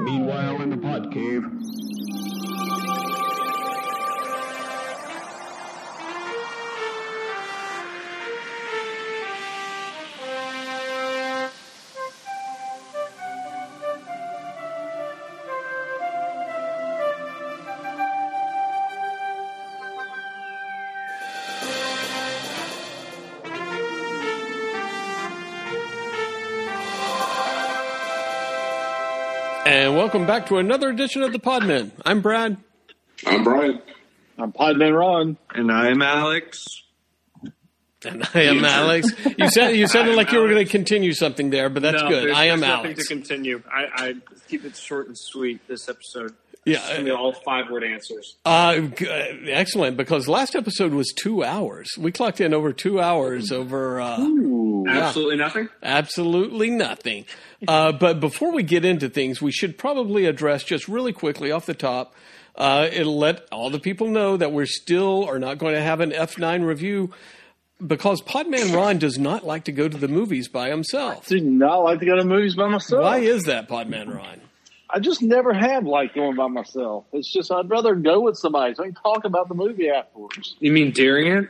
Meanwhile, in the pod cave. Welcome back to another edition of the Podmen. I'm Brad. I'm Brian. I'm Podman Ron. And I'm Alex. And I am Alex. You said you sounded I am like you were going to continue something there, but that's no, good. I am there's nothing Alex. to continue. I, I keep it short and sweet this episode. Yeah, It's gonna all five word answers. Uh, uh, excellent, because last episode was two hours. We clocked in over two hours over uh, Ooh. Absolutely nothing. absolutely nothing. Uh, but before we get into things, we should probably address just really quickly off the top. Uh, it'll let all the people know that we're still are not going to have an F9 review because Podman Ron does not like to go to the movies by himself. Do not like to go to movies by myself. Why is that, Podman Ron? I just never have liked going by myself. It's just I'd rather go with somebody so I can talk about the movie afterwards. You mean during it?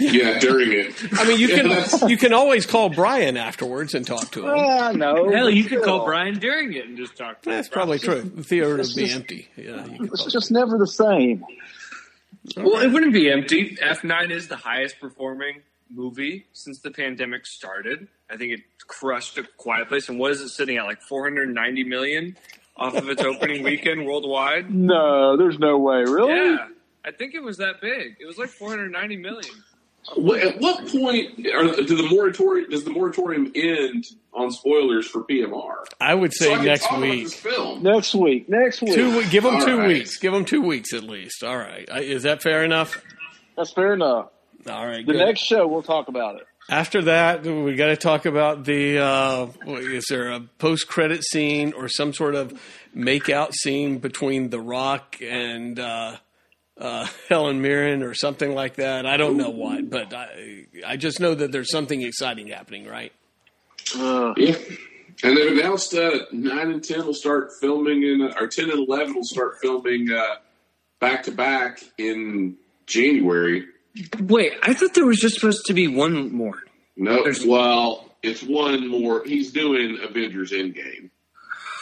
Yeah, during it. I mean, you can you can always call Brian afterwards and talk to him. Ah, no. Hell, you could call Brian during it and just talk. To That's him. probably true. The theater would be just- empty. Yeah, you It's call- just never the same. Well, it wouldn't be empty. F9 is the highest performing movie since the pandemic started. I think it crushed a quiet place. And what is it sitting at? Like 490 million off of its opening weekend worldwide? No, there's no way. Really? Yeah. I think it was that big. It was like 490 million. What- At what point are, do the moratorium does the moratorium end on spoilers for PMR? I would So say I next week. film. Next week. Next week. Two, give them All two right. weeks. Give them two weeks at least. All right. Is that fair enough? That's fair enough. All right. The good. next show we'll talk about it. After that, we got to talk about the. Uh, what- is there a post-credit scene or some sort of make-out scene between The Rock and uh, uh, Helen Mirren or something like that? I don't know what, but I, I just know that there's something exciting happening, right? Uh, Yeah, and they've announced uh, nine and ten will start filming in, or ten and eleven will start filming back to back in January. Wait, I thought there was just supposed to be one more. No, There's- well, it's one more. He's doing Avengers Endgame.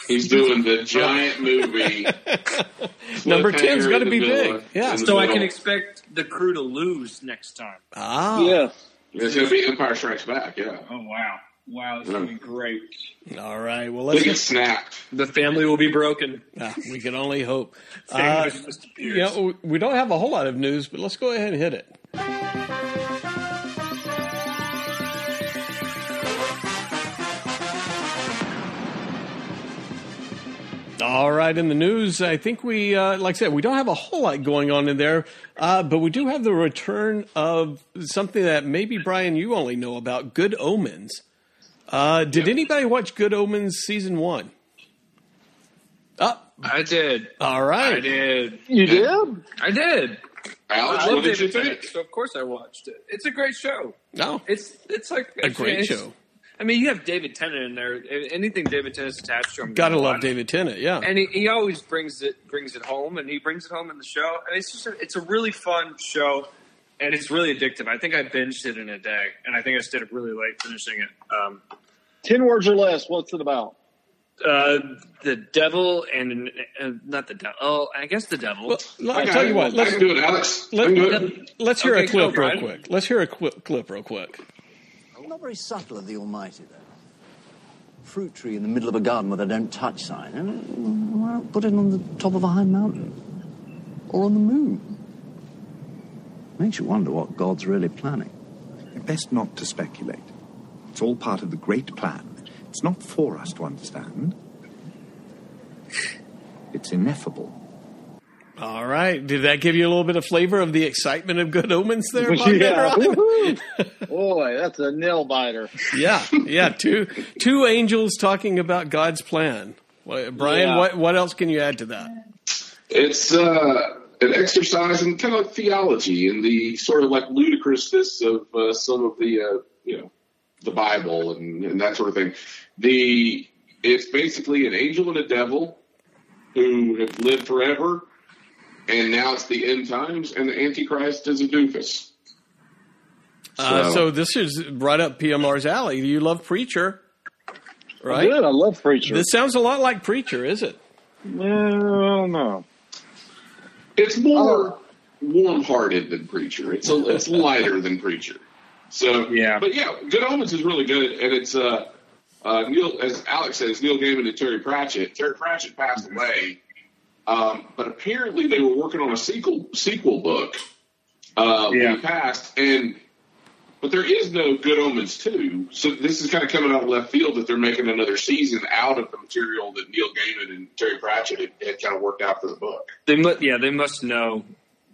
He's doing the giant movie. Number Cliffhanger 10's gotta be middle- big. Yeah. in the So I can expect the crew to lose next time. Ah, Yeah. It's going to be Empire Strikes Back. Yeah, Oh wow, wow, this is gonna be great. All right. Well, they let's get snapped. The family will be broken. Ah, we can only hope. Family Uh, just you know, we don't have a whole lot of news, but let's go ahead and hit it. All right, in the news, I think we, uh, like I said, we don't have a whole lot going on in there, uh, but we do have the return of something that maybe Brian you only know about: Good Omens. Uh, did anybody watch Good Omens season one? Oh, I did. all right. I did. You did? I did. Alex, I what love did you think? Tennant, so of course I watched it. It's a great show. No, It's it's like a great it's- show. I mean, you have David Tennant in there. Anything David Tennant's attached to him, Gotta love on. David Tennant. Yeah. and he, he always brings it brings it home, and he brings it home in the show. And it's just a, it's a really fun show, and it's really addictive. I think I binged it in a day, and I think I stayed up really late finishing it. Um, Ten words or less. What's it about? uh, the devil and uh, not the devil. Oh, I guess the devil. Well, l- I I'll tell you what. Let's do it, Alex. I let, can do it. us hear Okay, a clip real quick. Let's hear a qu- clip real quick. Not very subtle of the Almighty, though. Fruit tree in the middle of a garden with a don't touch sign. Uh, Why not put it on the top of a high mountain? Or on the moon? Makes you wonder what God's really planning. Best not to speculate. It's all part of the great plan. It's not for us to understand. It's ineffable. All right. Did that give you a little bit of flavor of the excitement of Good Omens there? Yeah. Ron? Boy, that's a nail biter. yeah. Yeah. Two two angels talking about God's plan. Brian, Yeah. what what else can you add to that? It's uh, an exercise in kind of theology and the sort of like ludicrousness of uh, some of the uh, you know the Bible and, and that sort of thing. The it's basically an angel and a devil who have lived forever, and now it's the end times, and the Antichrist is a doofus. Uh, So- so this is right up PMR's alley. Do you love Preacher, right? Good. I love Preacher. This sounds a lot like Preacher, is it? no, no. It's more warm-hearted than Preacher. It's a, it's lighter than Preacher. So Yeah. but yeah, Good Omens is really good, and it's uh, uh, Neil, as Alex says, Neil Gaiman and Terry Pratchett. Terry Pratchett passed away, um, but apparently they were working on a sequel sequel book uh, when Yeah. he passed, and but there is no Good Omens two. So this is kind of coming out of left field that they're making another season out of the material that Neil Gaiman and Terry Pratchett had, had kind of worked out for the book. They must, yeah, they must know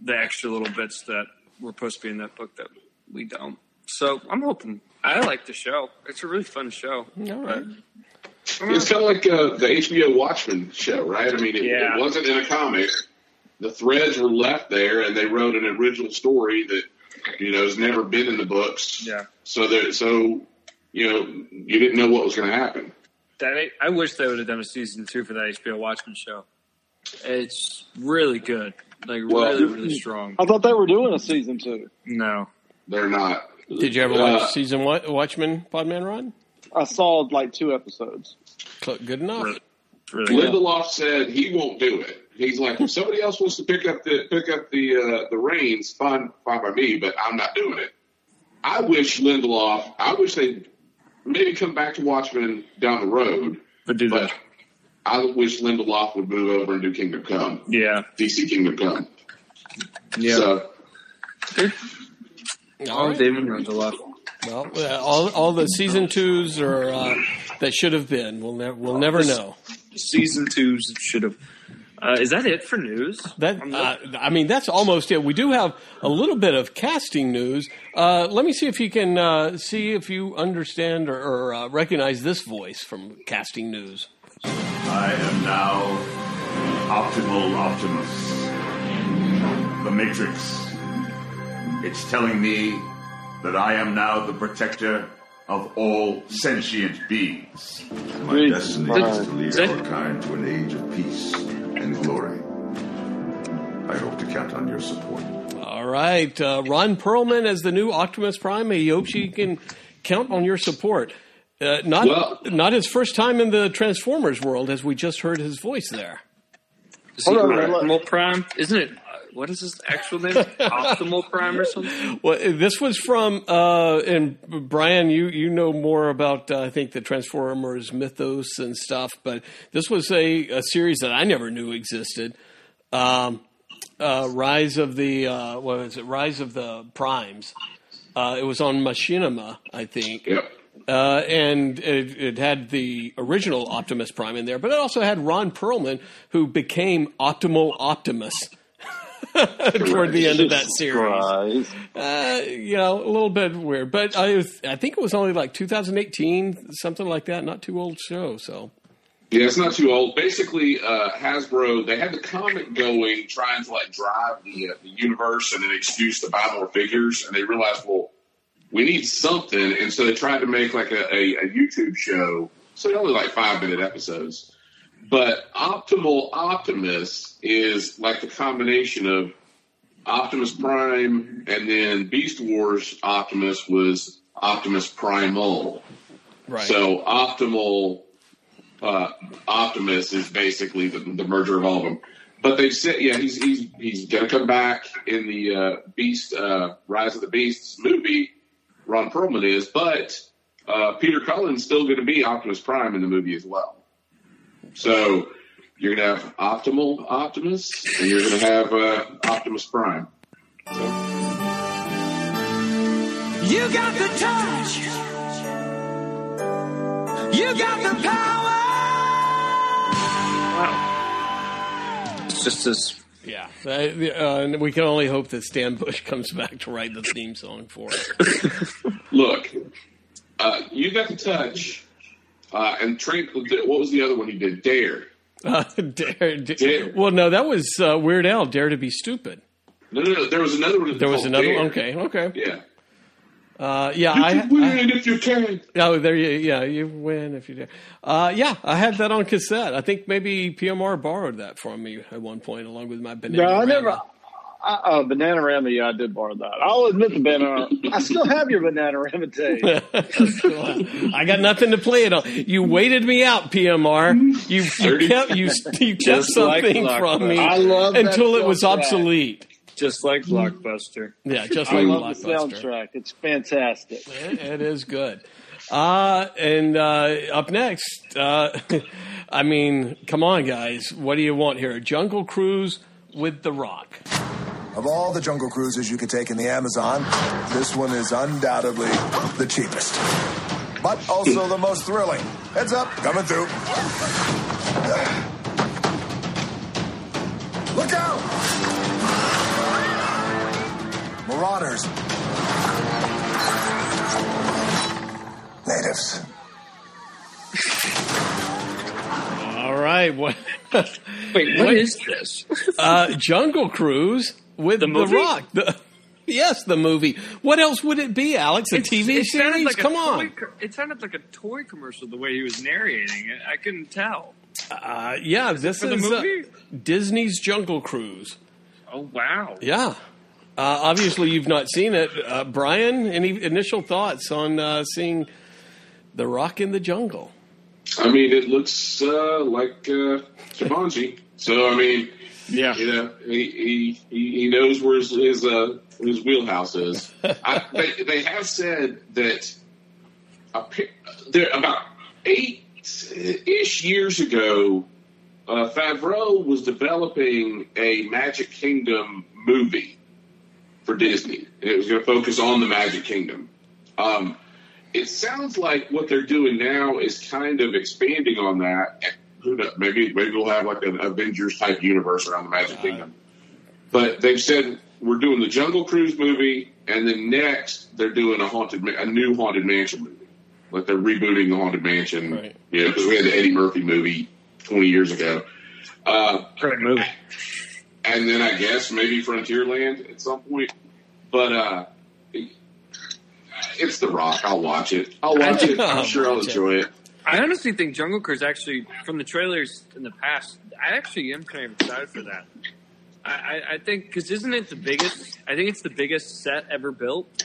the extra little bits that were supposed to be in that book that we don't. So I'm hoping. I like the show. It's a really fun show. All right. It's kind of like uh, the HBO Watchmen show, right? I mean, it, Yeah. it wasn't in a comic. The threads were left there, and they wrote an original story that you know has never been in the books. Yeah. So there, so you know, you didn't know what was going to happen. That I wish they would have done a season two for that HBO Watchmen show. It's really good, like Well- really, really strong. I thought they were doing a season two. No, They're not. Did you ever watch Uh, season one, Watchmen, Podman Run? I saw like two episodes. Good enough. really, it's really good. Lindelof said he won't do it. He's like, if somebody else wants to pick up the pick up the uh, the reins, fine, fine by me, but I'm not doing it. I wish Lindelof. I wish they maybe come back to Watchmen down the road, But do but that. I wish Lindelof would move over and do Kingdom Come, Yeah, DC Kingdom Come. yeah. So All Oh. David runs a lot. Well, uh, all all the season twos are uh, that should have been. We'll never we'll never know. Season two should have. Uh, is that it for news? That I'm uh, I mean, that's almost it. We do have a little bit of casting news. Uh, let me see if you can uh, see if you understand or, or uh, recognize this voice from casting news. I am now Optimal Optimus. The Matrix. It's telling me that I am now the protector of all sentient beings. My Jesus destiny is to lead Is that- our kind to an age of peace and glory. I hope to count on your support. All right, uh, Ron Perlman as the new Optimus Prime. He hopes you can count on your support. Uh, not Well- not his first time in the Transformers world, as we just heard his voice there. Is he Hold on, hold on. Optimal Prime? Isn't it? What is his actual name? Optimal Prime or something? Well, this was from uh, and Brian, you you know more about uh, I think the Transformers mythos and stuff, but this was a, a series that I never knew existed. Um, uh, Rise of the uh, what was it? Rise of the Primes. Uh, it was on Machinima, I think. yep. Uh, and it, it had the original Optimus Prime in there, but it also had Ron Perlman, who became Optimal Optimus toward the end of that series. Christ. Uh, you know, a little bit weird, but I, was- I think it was only like 2018, something like that. Not too old show, so Yeah, it's not too old. Basically, uh, Hasbro they had the comic going, trying to like drive the, uh, the universe and an excuse to buy more figures, and they realized, well, we need something, and so they tried to make like a, a, a YouTube show. So they're only like five minute episodes, but Optimal Optimus is like the combination of Optimus Prime and then Beast Wars Optimus was Optimus Primal. right. So optimal uh, Optimus is basically the, the merger of all of them. But they said, yeah, he's he's he's gonna come back in the uh, Beast uh, Rise of the Beasts movie. Ron Perlman is, but uh, Peter Cullen's still going to be Optimus Prime in the movie as well. So you're gonna have Optimal Optimus, and you're gonna have uh, Optimus Prime. You got the touch. You got the power. Wow. It's just this. yeah, uh, uh, and we can only hope that Stan Bush comes back to write the theme song for it. Look, uh, you got the touch, uh, and train. What was the other one he did? Dare. Uh, dare, dare- Dare. Well, no, that was uh, Weird Al. Dare to be stupid. No, no, no. There was another one. There was another Dare. one. Okay, okay. Yeah. Uh, yeah, You I, can win I- if you can. oh, there you, yeah, you win if you do. Uh, yeah, I had that on cassette. I think maybe PMR borrowed that from me at one point, along with my banana. No, I never. I, uh, Bananarama, yeah, I did borrow that. I'll admit the banana. I still have your Bananarama tape. I got nothing to play it on. You waited me out, PMR. You, you kept you, you kept Just like something from me I love until it was soundtrack. obsolete. Just like Blockbuster. Yeah, just like I like love the soundtrack. It's fantastic. It, it is good. Uh, and uh, up next, uh, I mean, come on, guys. What do you want here? Jungle Cruise with The Rock. Of all the jungle cruises you could take in the Amazon, this one is undoubtedly the cheapest. But also the most thrilling. Heads up, coming through. Look out! Marauders. Natives. All right. What? Wait, what is this? uh, Jungle Cruise with The The. Rock. The, yes, the movie. What else would it be, Alex? A It's- TV it sounded series? like a Come toy on. co- It sounded like a toy commercial the way he was narrating it. I couldn't tell. Uh, yeah, this for the is uh. Disney's Jungle Cruise. Oh wow! Yeah. Uh, obviously, you've not seen it. Uh, Brian, any initial thoughts on uh, seeing The Rock in the Jungle? I mean, it looks uh, like uh, Jumanji. So I mean, Yeah. you know, he he, he knows where his his, uh, his wheelhouse is. I, they they have said that appa- there about eight ish years ago, uh, Favreau was developing a Magic Kingdom movie for Disney, it was going to focus on the Magic Kingdom. Um, it sounds like what they're doing now is kind of expanding on that. Who knows? Maybe maybe we'll have like an Avengers type universe around the Magic Kingdom. But they've said we're doing the Jungle Cruise movie, and then next they're doing a haunted Ma- a new haunted mansion movie. Like they're rebooting the haunted mansion, Right. you know, because we had the Eddie Murphy movie twenty years ago. Uh, Great movie. and then I guess maybe Frontierland at some point. But uh, it's The Rock. I'll watch it. I'll watch it. I'm sure I'll enjoy it. I honestly think Jungle Cruise actually, from the trailers in the past, I actually am kind of excited for that. I, I, I think because isn't it the biggest? I think it's the biggest set ever built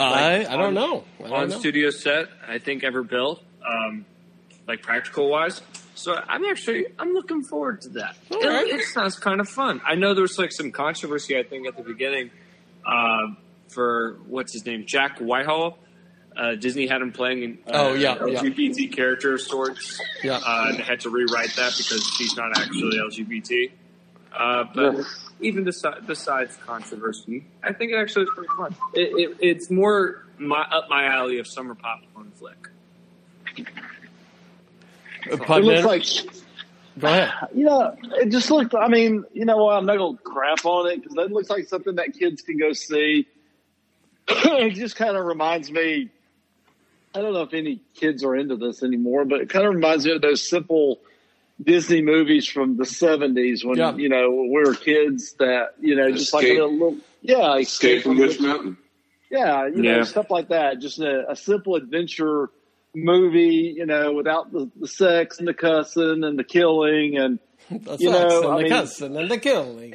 I I don't on- know. I don't on know. studio set. I think ever built, um, like practical wise. So I'm actually I'm looking forward to that. It, right. it sounds kind of fun. I know there was like some controversy. I think at the beginning uh, for what's his name, Jack Whitehall. Uh, Disney had him playing an uh, Oh, yeah, yeah. LGBT character of sorts. Yeah. Uh, and they had to rewrite that because she's not actually LGBT. Uh, but Yeah. even besi- besides controversy, I think it actually is pretty fun. It, it, it's more my, up my alley of summer popcorn flick. Uh, It looks like go ahead. you know, it just looked. I mean, you know, what, I'm not gonna crap on it because it looks like something that kids can go see. it just kind of reminds me. I don't know if any kids are into this anymore, but it kind of reminds me of those simple Disney movies from the '70s when Yeah. you know we were kids. That you know, just like a little, yeah, Escape from Witch Mountain. Yeah, you know, stuff like that. Just a, a simple adventure movie, you know, without the, the sex and the cussing and the killing and The You sex know, and I the mean- cussing and the killing.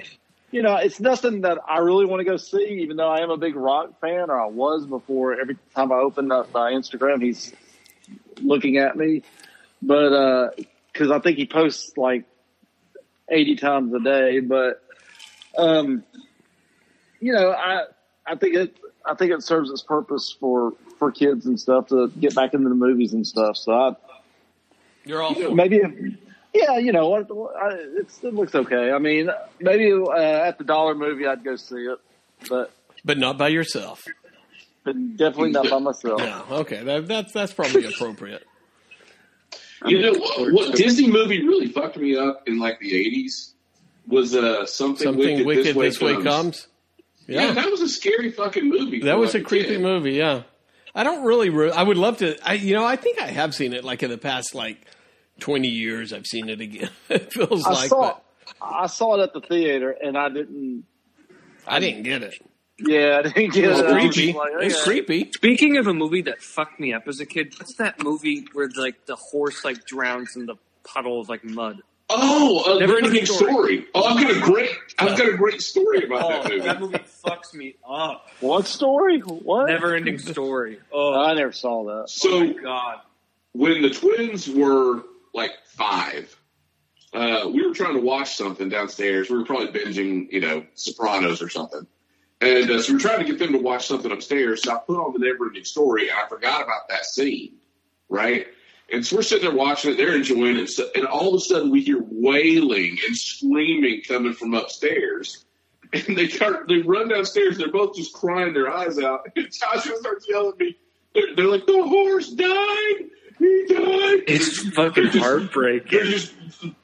You know, it's nothing that I really want to go see, even though I am a big rock fan, or I was before. Every time I open up my Instagram, he's looking at me. But, because I think he posts like 80 times a day. But, um, you know, I, I think it, I think it serves its purpose for, for kids and stuff to get back into the movies and stuff. So I, You're all maybe yeah you know what it's, it looks okay i mean maybe uh, at the dollar movie i'd go see it but, but not by yourself. but definitely not by myself Yeah, okay, that, that's that's probably appropriate. You know what, what Disney movie really fucked me up in like the '80s was uh, something, Something wicked, wicked this way comes. Yeah. Yeah, that was a scary fucking movie. that for, was a creepy kid. movie. Yeah, I don't really. Re- I would love to. I you know I think I have seen it like in the past like twenty years. I've seen it again. it feels i like, saw i saw it at the theater and i didn't I didn't get it. Yeah, I didn't get It's it. I was creepy. like, It's creepy. Speaking of a movie that fucked me up as a kid, what's that movie where like the horse like drowns in the puddle of like mud? Oh, uh, Never Never Ending story. Story. Oh, I've got a great, I've got a great story about Oh, that movie. that movie fucks me up. What story? What? Never ending story. Oh, I never saw that. So oh my god. when the twins were like five, uh, we were trying to watch something downstairs. We were probably binging, you know, Sopranos or something. And uh, so we were trying to get them to watch something upstairs. So I put on the Never Ending Story, and I forgot about that scene, right? And so we're sitting there watching it. They're enjoying it, and all of a sudden we hear wailing and screaming coming from upstairs. And they start, they run downstairs. They're both just crying their eyes out. And Joshua starts yelling at me. They're, they're like, "The horse died! He died!" It's fucking just- heartbreaking. They're just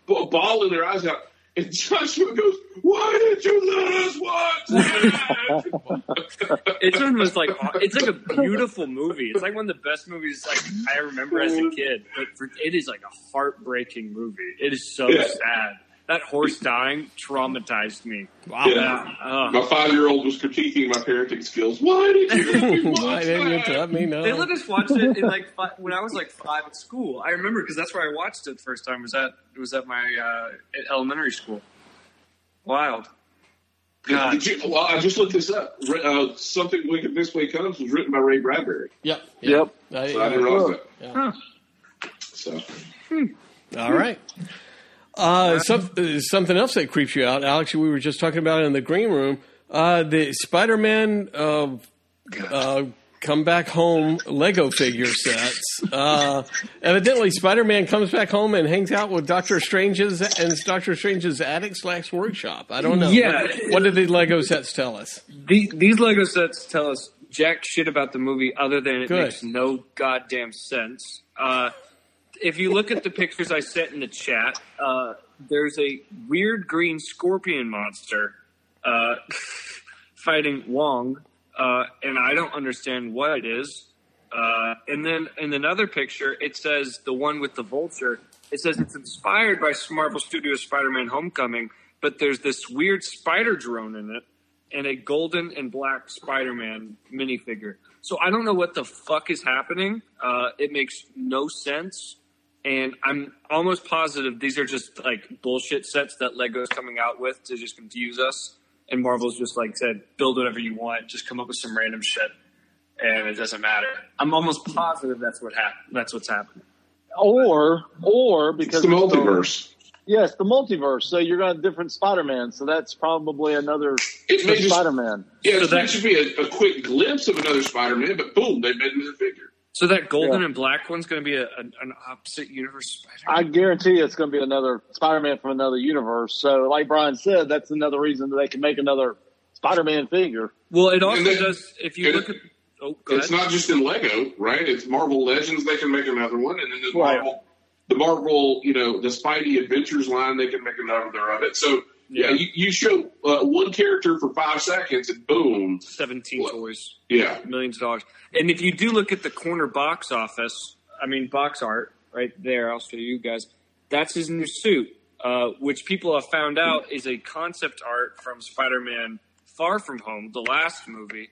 bawling their eyes out. And Joshua goes, "Why did you let us watch that?" It's almost like it's like a beautiful movie. It's like one of the best movies like I remember as a kid. But for, it is like a heartbreaking movie. It is so Yeah. sad. That horse dying traumatized me. Wow. Yeah. Uh, My five-year-old was critiquing my parenting skills. Why did you let me watch Why didn't you that? tell me no? They let us watch it in like fi- when I was like five at school. I remember because that's where I watched it the first time. Was at it was at my uh, elementary school. Wild. God. Did you, well, I just looked this up. Uh, Something Wicked This Way Comes was written by Ray Bradbury. Yep. Yep. I- So I didn't realize yeah. that. So All right. Uh, some, uh, something else that creeps you out, Alex. We were just talking about it in the green room. Uh, the Spider-Man uh, uh, come back home Lego figure sets. Uh, evidently, Spider-Man comes back home and hangs out with Doctor Strange's and Doctor Strange's attic slash workshop. I don't know. Yeah. What, what did the Lego sets tell us? The, these Lego sets tell us jack shit about the movie other than it Good. makes no goddamn sense. If you look at the pictures I sent in the chat, uh, there's a weird green scorpion monster uh, fighting Wong, uh, and I don't understand what it is. Uh, and then in another picture, it says the one with the vulture. It says it's inspired by Marvel Studios Spider-Man: Homecoming, but there's this weird spider drone in it and a golden and black Spider-Man minifigure. So I don't know what the fuck is happening. Uh, it makes no sense, and I'm almost positive these are just like bullshit sets that Lego's coming out with to just confuse us. And Marvel's just like said, build whatever you want, just come up with some random shit, and it doesn't matter. I'm almost positive that's what happened. That's what's happening. Or, or it's because the multiverse. yes, the multiverse. So you're going to different Spider-Man. So that's probably another It may just, Spider-Man. yeah, So so that that- should be a, a quick glimpse of another Spider-Man, but boom, they made another figure. So that golden Yeah. and black one's going to be a, an, an opposite universe Spider. I guarantee it's going to be another Spider-Man from another universe. So, like Brian said, that's another reason that they can make another Spider-Man figure. Well, it also then- does. If you and look at, oh, go It's ahead. not just in Lego, right? It's Marvel Legends. They can make another one, and then the Right. Marvel, the Marvel, you know, the Spidey Adventures line. They can make another of it. So yeah, you, you show uh, one character for five seconds, and boom, 17 toys, yeah. millions of dollars. And if you do look at the corner box office, I mean, box art right there, I'll show you guys. That's his new suit, uh, which people have found out is a concept art from Spider Man Far From Home, the last movie.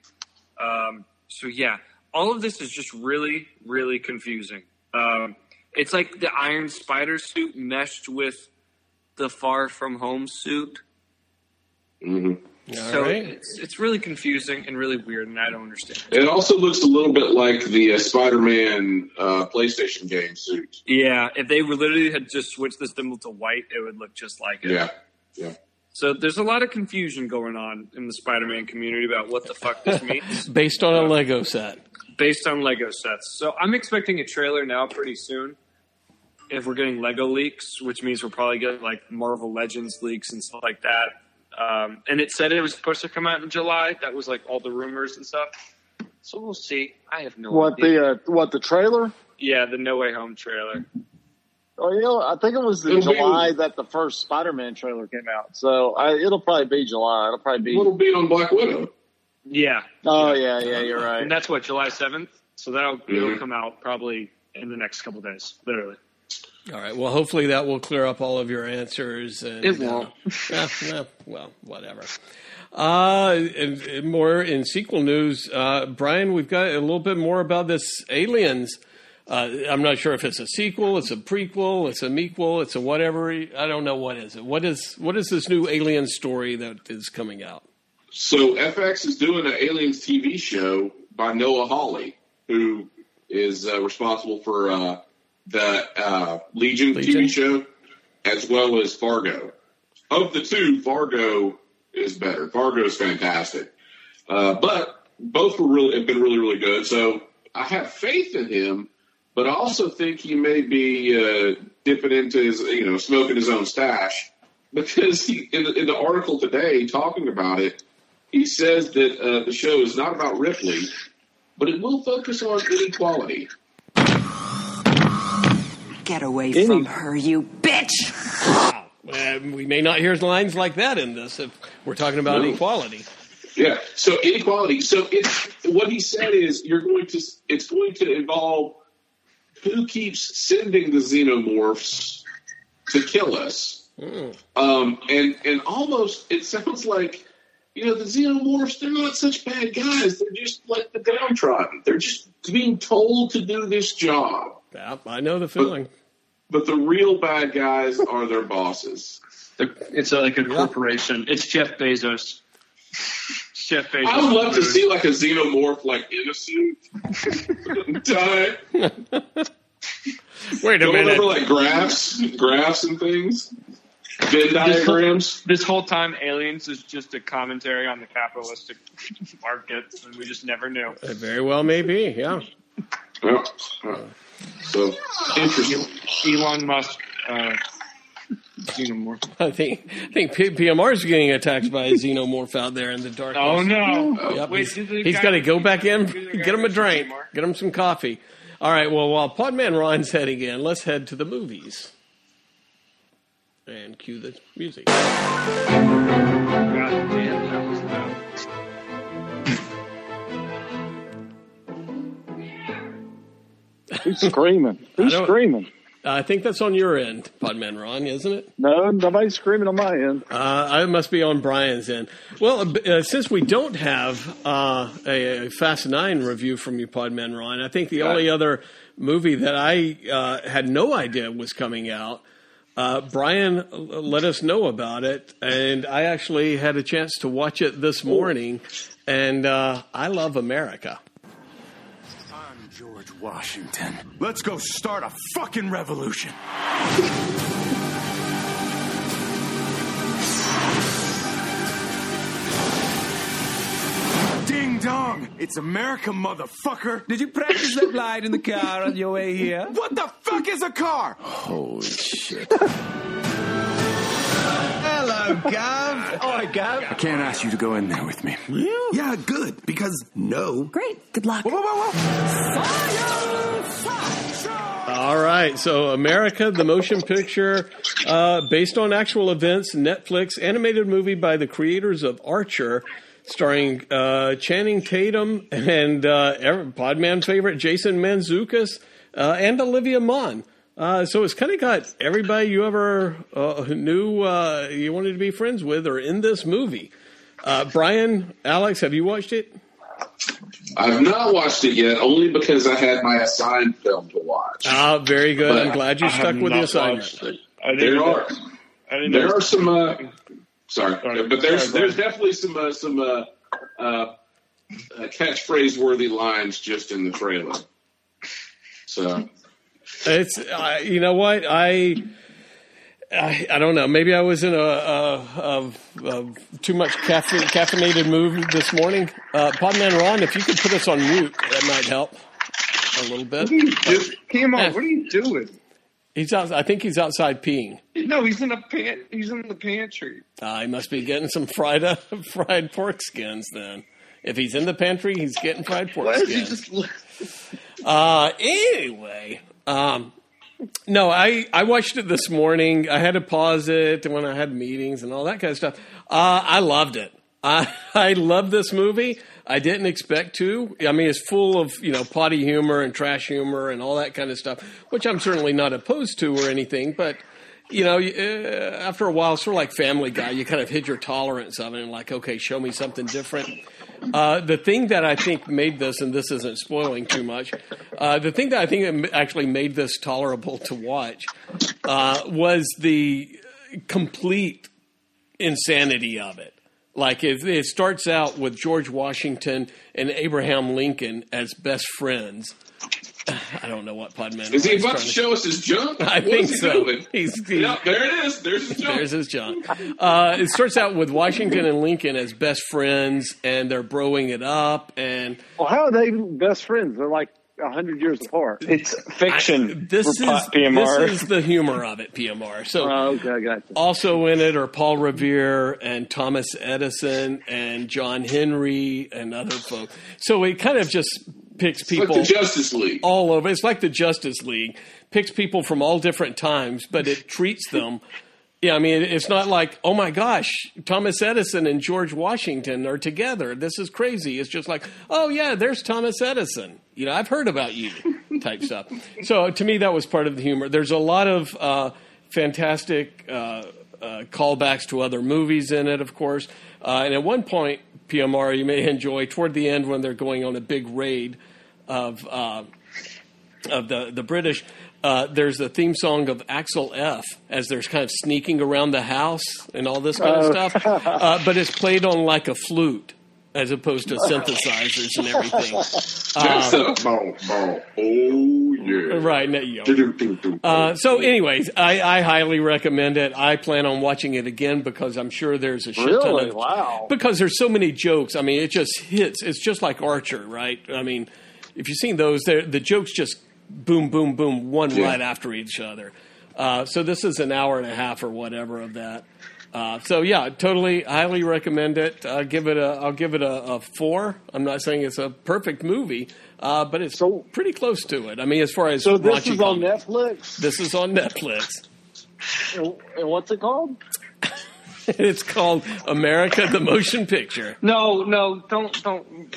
Um, so, yeah, all of this is just really, really confusing. Um, it's like the Iron Spider suit meshed with the Far From Home suit. hmm so right. it's, it's really confusing and really weird, and I don't understand. It also looks a little bit like the uh, Spider-Man uh, PlayStation game suit. Yeah, if they were literally had just switched the symbol to white, it would look just like it. Yeah, yeah. So there's a lot of confusion going on in the Spider-Man community about what the fuck this means Based on a Lego set. based on Lego sets. So I'm expecting a trailer now pretty soon. If we're getting Lego leaks, which means we're probably getting like Marvel Legends leaks and stuff like that. Um, and it said it was supposed to come out in July. That was like all the rumors and stuff. So we'll see. I have no What idea. the uh, what the trailer? yeah, the No Way Home trailer. Oh, you know, I think it was in It'll be- July that the first Spider-Man trailer came out. So I, it'll probably be July. It'll probably be. Little beat on Black Widow. Yeah, Oh yeah, yeah, you're right. and that's what July seventh. So that'll it'll Mhm. come out probably in the next couple days, literally. All right. Well, hopefully that will clear up all of your answers. And, It won't. Uh, yeah, yeah, well, whatever. Uh, and, and more in sequel news, uh, Brian, we've got a little bit more about this Aliens. Uh, I'm not sure if it's a sequel, it's a prequel, it's a mequel, it's a whatever. I don't know what is it. What is what is this new Alien story that is coming out? So FX is doing an Aliens TV show by Noah Hawley, who is uh, responsible for uh, the uh, Legion, Legion. TV show as well as Fargo. Of the two, Fargo is better. Fargo is fantastic, uh, but both were really have been really really good. So I have faith in him, but I also think he may be uh, dipping into his you know smoking his own stash because he in the, in the article today talking about it, he says that uh, the show is not about Ripley, but it will focus on inequality. Get away from her, you bitch! Uh, we may not hear lines like that in this if we're talking about No. equality. Yeah. So inequality. So it's what he said is you're going to it's going to involve who keeps sending the xenomorphs to kill us. Um, and and almost it sounds like you know the xenomorphs they're not such bad guys. They're just like the downtrodden. They're just being told to do this job. Yeah, I know the feeling. But the real bad guys are their bosses. It's like a corporation. It's Jeff Bezos. Jeff Bezos. I would love to see like a xenomorph like in a suit die. Wait a Going minute. over like graphs, graphs and things, Venn This whole, diagrams. this whole time, Aliens is just a commentary on the capitalistic market, and we just never knew. It very well may be. Yeah. Yeah. So interesting. Elon Musk, uh, xenomorph. I think I think P- PMR is getting attacked by a xenomorph out there in the dark. Oh no! Yep, Wait, he's, did the he's guy- got to go back in, did the guy get him a drink, Seymour? get him some coffee. All right. Well, while Podman Ron's heading in, let's head to the movies and cue the music. God Who's screaming? Who's screaming? I think that's on your end, Podman Ron, isn't it? No, nobody's screaming on my end. Uh, I must be on Brian's end. Well, uh, since we don't have uh, a, a Fast Nine review from you, Podman Ron, I think the only other movie that I uh, had no idea was coming out. Uh, Brian uh, let us know about it, and I actually had a chance to watch it this morning. And uh, I love America. I'm George Washington. Let's go start a fucking revolution. Ding dong! It's America, motherfucker! Did you practice that line in the car on your way here? What the fuck is a car? Holy shit. Hello, Gav. Hi, Gav. I can't ask you to go in there with me. Yeah, good, because no. Great. Good luck. Whoa, whoa, whoa, All right, so America, the motion picture, uh, based on actual events, Netflix animated movie by the creators of Archer, starring uh, Channing Tatum and uh, Podman favorite Jason Mantzoukas uh, and Olivia Munn. Uh, so it's kind of got everybody you ever uh, knew uh, you wanted to be friends with are in this movie. Uh, Brian, Alex, have you watched it? I've not watched it yet, only because I had my assigned film to watch. Ah, very good. But I'm glad you I stuck with the not assignment. watched it. There are I didn't there know. are some. Uh, sorry, Sorry. but there's Sorry, there's definitely some uh, some uh, uh, uh, catchphrase worthy lines just in the trailer. So It's uh, you know what I, I I don't know. Maybe I was in a, a, a, a too much caffeine, caffeinated mood this morning. Uh, Podman Ron, if you could put us on mute, that might help a little bit. Come Eh. on, what are you doing? He's out. I think he's outside peeing. No, he's in a pan. He's in the pantry. Uh, he must be getting some fried uh, fried pork skins. Then, if he's in the pantry, he's getting fried pork Why is he skins. just? Uh, anyway, um, no, I, I watched it this morning. I had to pause it when I had meetings and all that kind of stuff. Uh, I loved it. I I love this movie. I didn't expect to. I mean, it's full of you know potty humor and trash humor and all that kind of stuff, which I'm certainly not opposed to or anything. But you know, uh, after a while, sort of like Family Guy, you kind of hit your tolerance of it and like, okay, show me something different. Uh, the thing that I think made this, and this isn't spoiling too much, uh, the thing that I think actually made this tolerable to watch uh, was the complete insanity of it. Like it, it starts out with George Washington and Abraham Lincoln as best friends. I don't know what Podman is. He about to show us his junk? I what think he so. Doing? He's, he's, yeah, there it is. There's his junk. There's his junk. Uh, it starts out with Washington and Lincoln as best friends, and they're broing it up. And well, how are they best friends? They're like a hundred years apart. It's fiction. I, this is PMR. this is the humor of it, PMR. So oh, okay, gotcha. also in it are Paul Revere and Thomas Edison and John Henry and other folks. So it kind of just picks people like the Justice League all over. It's like the Justice League picks people from all different times, but it treats them. Yeah, I mean, it's not like, oh my gosh, Thomas Edison and George Washington are together. This is crazy. It's just like, oh yeah, there's Thomas Edison. You know, I've heard about you type stuff. So to me, that was part of the humor. There's a lot of uh, fantastic uh, uh, callbacks to other movies in it, of course. Uh, and at one point, PMR, you may enjoy toward the end when they're going on a big raid of uh, of the the British. Uh, there's the theme song of Axel F as there's kind of sneaking around the house and all this kind of stuff, uh, but it's played on like a flute as opposed to synthesizers and everything. Ball, ball. Oh yeah, right. You know. uh, so, anyways, I, I, highly recommend it. I plan on watching it again because I'm sure there's a shit really? ton of wow. because there's so many jokes. I mean, it just hits. It's just like Archer, right? I mean, if you've seen those, the jokes just boom, boom, boom, one yeah. right after each other. Uh, so this is an hour and a half or whatever of that. Uh, so yeah, totally, highly recommend it. Uh, give it a, I'll give it a, a, four. I'm not saying it's a perfect movie, uh, but it's so, pretty close to it. I mean, as far as so this is on. Netflix. This is on Netflix. and what's it called? it's called America the Motion Picture. No, no, don't, don't.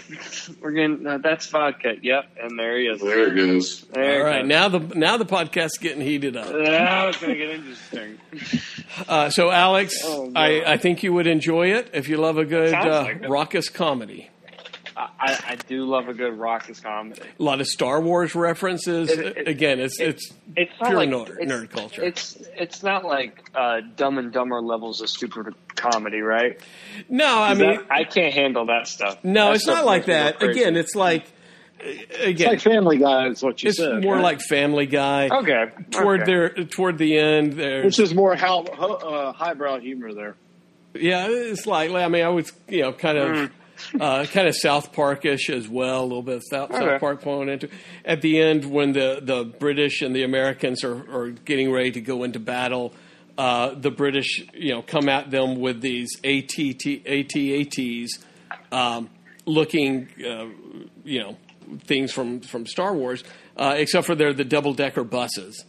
We're getting uh, that's vodka. Yep, and there he is. There it goes. There All right, goes. now the now the podcast's getting heated up. Now it's gonna get interesting. Uh, so, Alex, Oh, I, I think you would enjoy it if you love a good uh, like raucous comedy. I, I do love a good raucous comedy. A lot of Star Wars references. It- it- Again, it's it- it's It's not pure like nerd, it's, nerd culture. It's it's not like uh, Dumb and Dumber levels of stupid comedy, right? no, I mean, that- I can't handle that stuff. no, That it's stuff not like makes me go that. Again, it's like It's again, like Family Guy. Is what you it's said. It's more right? like Family Guy. okay. Toward okay. their toward the end, there, which is more how, uh, highbrow humor there. Yeah, it's. I mean, I was, you know, kind of, Hmm. Uh, kind of South Parkish as well. A little bit of South, Okay. South Park pulling into. At the end, when the the British and the Americans are, are getting ready to go into battle, uh, the British, you know, come at them with these ATT ATATs, um, looking, uh, you know, things from from Star Wars, uh, except for they're the double decker buses.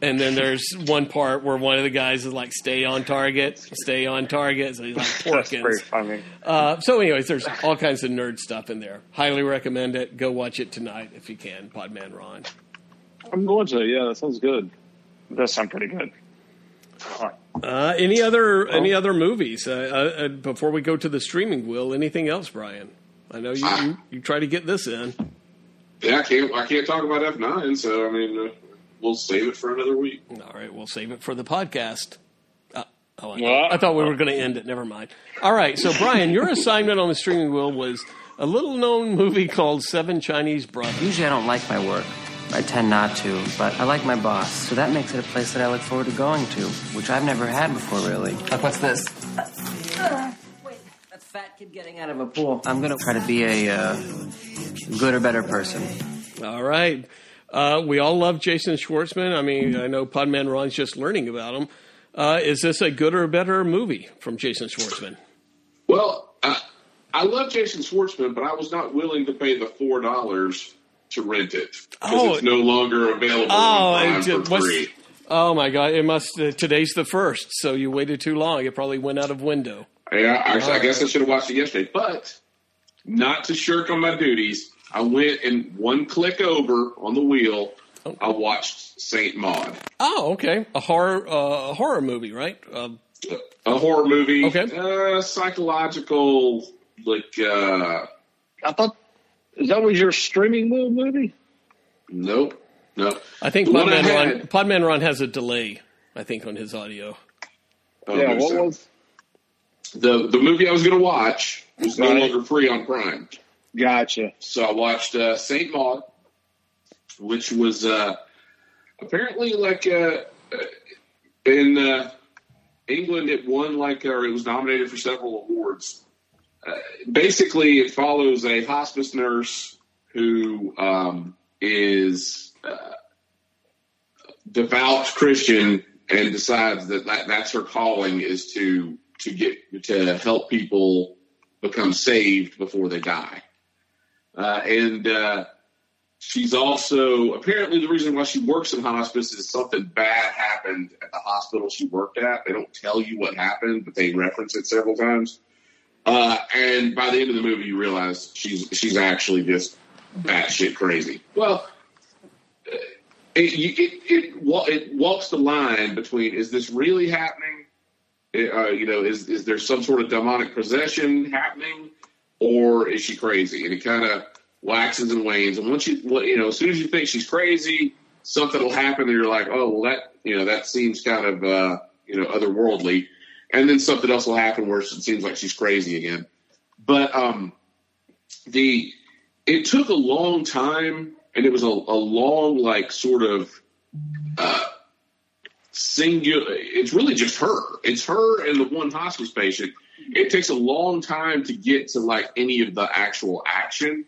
And then there's one part where one of the guys is like, "Stay on target, stay on target." So he's like That's Porkins. pretty funny. Uh, so, anyways, there's all kinds of nerd stuff in there. Highly recommend it. Go watch it tonight if you can. Podman Ron. I'm going to. Yeah, that sounds good. That does sound pretty good. Uh, any other any other movies uh, uh, uh, before we go to the streaming wheel? Anything else, Brian? I know you you, you try to get this in. Yeah, I can't. I can't talk about F nine. So I mean, uh, we'll save it for another week. All right, we'll save it for the podcast. Uh, oh, I, Yeah. I thought we were going to end it. Never mind. All right, so Brian, your assignment on the streaming wheel was a little known movie called Seven Chinese Brothers. Usually I don't like my work. I tend not to, but I like my boss, so that makes it a place that I look forward to going to, which I've never had before, really. Like, what's this? Wait, that fat kid getting out of a pool. I'm gonna try to be a uh, good or better person. All right. Uh, we all love Jason Schwartzman. I mean, I know Podman Ron's just learning about him. Uh, is this a good or a better movie from Jason Schwartzman? Well, I, I love Jason Schwartzman, but I was not willing to pay the four dollars to rent it because Oh. it's no longer available Oh, for free. Oh my God! It must. Uh, today's the first, so you waited too long. It probably went out of window. Yeah, I, I guess I should have watched it yesterday, but not to shirk on my duties. I went and one click over on the wheel. I watched Saint Maud, Oh, okay. A horror uh, a horror movie, right? Um, a horror movie, Okay. uh, psychological, like uh, I thought is that was your streaming movie? nope, no. I think The one I Podman Ron, had- Podman Ron has a delay. I think on his audio. Oh, yeah, what so. was? the the movie I was going to watch was no longer free on Prime. Gotcha. So I watched uh, Saint Maud, which was uh, apparently like uh, uh, in uh, England. It won like or it was nominated for several awards. Uh, basically, it follows a hospice nurse who um, is devout Christian and decides that, that that's her calling is to to get to help people become saved before they die. Uh, and uh, she's also apparently the reason why she works in hospice is something bad happened at the hospital she worked at. They don't tell you what happened, but they reference it several times. Uh, and by the end of the movie, you realize she's she's actually just batshit crazy. Well, uh, it, you- it, it, it walks the line between is this really happening? Uh, you know, is is there some sort of demonic possession happening, or is she crazy? And it kind of waxes and wanes. And once you, you know, as soon as you think she's crazy, something will happen, and you're like, oh, well, that you know, that seems kind of uh, you know otherworldly. And then something else will happen where it seems like she's crazy again. But um, the it took a long time, and it was a, a long, like, sort of uh, singular. It's really just her. It's her and the one hospice patient. It takes a long time to get to like any of the actual action,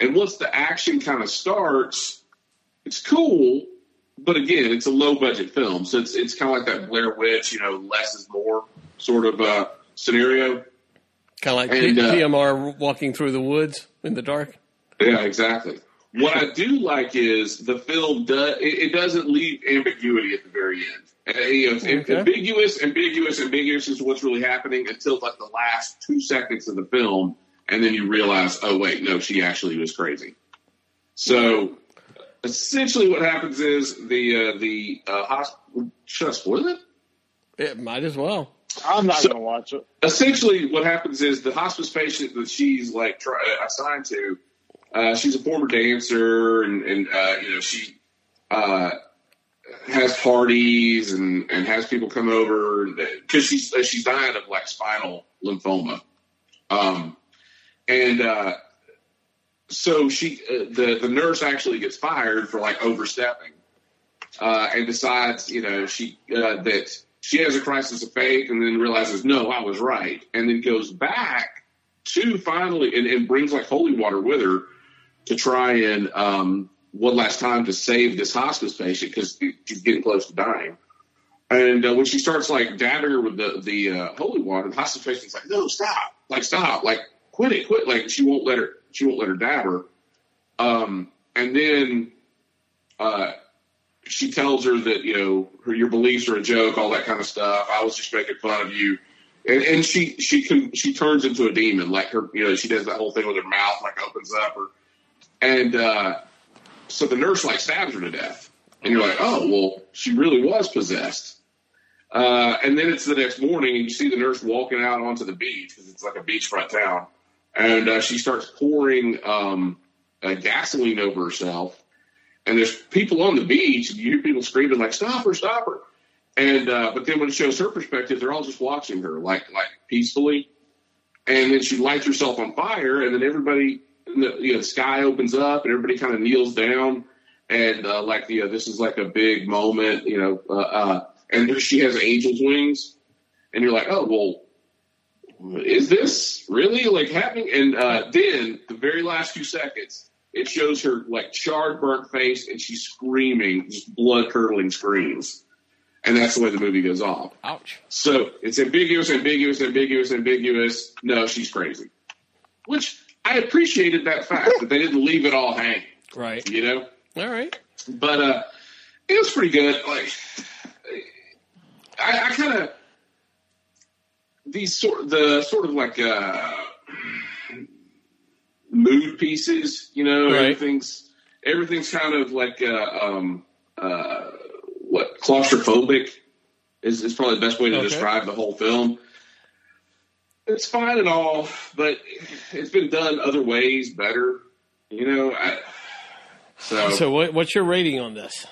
and once the action kind of starts, it's cool. But again, it's a low budget film, so it's it's kind of like that Blair Witch, you know, less is more sort of uh, scenario. Kind of like And, P- uh, PMR walking through the woods in the dark. Yeah, exactly. What I do like is the film does it, it doesn't leave ambiguity at the very end. Uh, you know, it's Okay. ambiguous, ambiguous, ambiguous is what's really happening until like the last two seconds of the film, and then you realize, oh wait, no, she actually was crazy. So essentially, what happens is the uh, the uh, hospital. Should I spoil it? It might as well. I'm not So- going to watch it. essentially what happens is the hospice patient that she's like try, assigned to uh, she's a former dancer and, and uh, you know she uh, has parties and, and has people come over because she's uh, she's dying of like spinal lymphoma. Um, and uh, so she uh, the the nurse actually gets fired for like overstepping and decides, you know, she that she has a crisis of faith, and then realizes, no, I was right, and then goes back to finally and, and brings like holy water with her to try and um, one last time to save this hospice patient because she's getting close to dying. And uh, when she starts like dabbing her with the the uh, holy water, the hospice patient's like, no, stop, like stop, like quit it, quit. Like she won't let her, she won't let her dab her. Um, and then uh, she tells her that you know her, your beliefs are a joke, all that kind of stuff. I was just making fun of you, and, and she she can she turns into a demon. Like her, you know, she does that whole thing with her mouth like opens up, or and uh, so the nurse like stabs her to death, and you're like, oh well, she really was possessed. Uh, and then it's the next morning, and you see the nurse walking out onto the beach because it's like a beachfront town, and uh, she starts pouring um, uh, gasoline over herself and there's people on the beach, and you hear people screaming like "Stop her! Stop her!" And uh, but then when it shows her perspective, they're all just watching her like like peacefully, and then she lights herself on fire, and then everybody, you know, the sky opens up, and everybody kind of kneels down, and uh, like you know, this is like a big moment, you know, uh, uh, and she has angel's wings, and you're like, oh well, is this really like happening? And uh, then the very last few seconds, it shows her like charred, burnt face, and she's screaming, just blood curdling screams, and that's the way the movie goes off. Ouch. So it's ambiguous, ambiguous, ambiguous, ambiguous. No, she's crazy. Which I appreciated that fact that they didn't leave it all hanging. Right. You know. All right. But uh, it was pretty good. Like I, I kind of these sort the sort of like uh, mood pieces. You know, Right. everything's everything's kind of like uh, um, uh, what claustrophobic is, is probably the best way to Okay. describe the whole film. It's fine and all, but it's been done other ways better. You know, I, so, So what, what's your rating on this?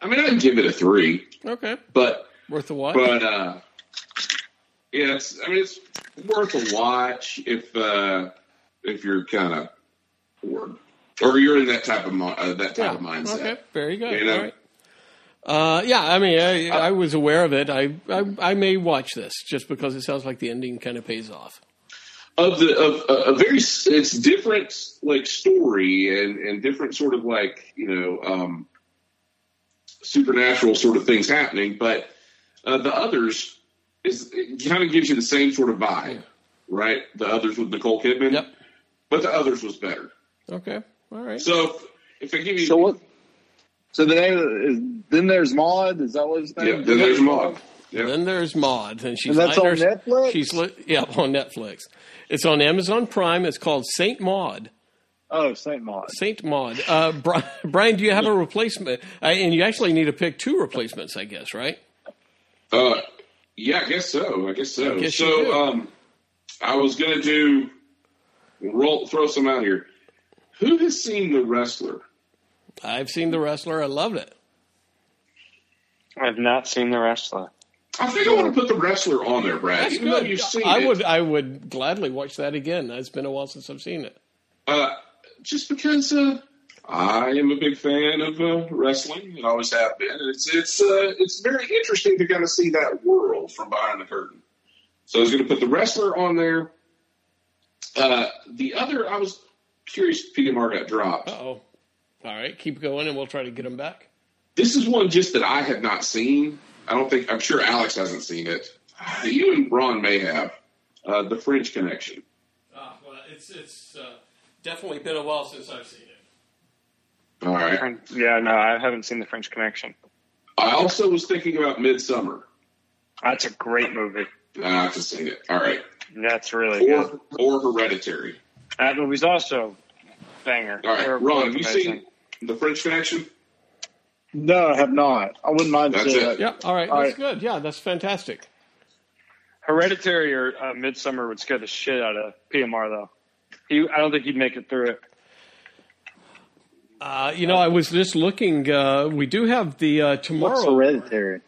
I mean, I'd give it a three, Okay, but worth a watch. but uh, yeah, it's I mean it's worth a watch if uh, if you're kind of bored or you're in that type of uh, that type of mindset. Okay, very good. You know? All right. Uh, yeah, I mean, I, I was aware of it. I, I I may watch this just because it sounds like the ending kind of pays off. Of the of a, a very it's different like story and and different sort of like you know um, supernatural sort of things happening, but uh, the others is kind of gives you the same sort of vibe, right? The others with Nicole Kidman, Yep. but the others was better. Okay, all right. So if I give you So what? So the name is then there's Maud. Is that what his name? Yeah, then there's Maud. Then there's Maud, and she's And that's on her- Netflix? She's yeah on Netflix. It's on Amazon Prime. It's called Saint Maud. Oh, Saint Maud. Saint Maud. Uh, Bri- Brian, do you have a replacement? Uh, and you actually need to pick two replacements, I guess, right? Uh, yeah, I guess so. I guess so. I guess so, um, I was gonna do roll throw some out here. Who has seen the wrestler? I've seen the wrestler. I loved it. I've not seen the wrestler. I think I want to put the wrestler on there, Brad. That's even though good. you've seen I it. would. I would gladly watch that again. It's been a while since I've seen it. Uh, just because uh, I am a big fan of uh, wrestling and always have been, it's it's uh, it's very interesting to kind of see that world from behind the curtain. So I was going to put the wrestler on there. Uh, the other, I was curious if PMR got dropped. Oh, all right. Keep going, and we'll try to get him back. This is one just that I have not seen. I don't think I'm sure Alex hasn't seen it. You and Ron may have. Uh, the French Connection. Ah, well, it's it's uh, definitely been a while since I've seen it. All right. Yeah, no, I haven't seen the French Connection. I also was thinking about Midsommar. That's a great movie. I've just seen it. All right. That's really good. Or, or Hereditary. That movie's also banger. All right, Ron, have you amazing. seen The French Connection? No, I have not. I wouldn't mind That's seeing it. it. Yeah. All right. All that's right. good. Yeah, that's fantastic. Hereditary or uh, Midsommar would scare the shit out of PMR though. He, I don't think he'd make it through it. Uh, you know, I was just looking. Uh, we do have the uh, What's tomorrow. Hereditary?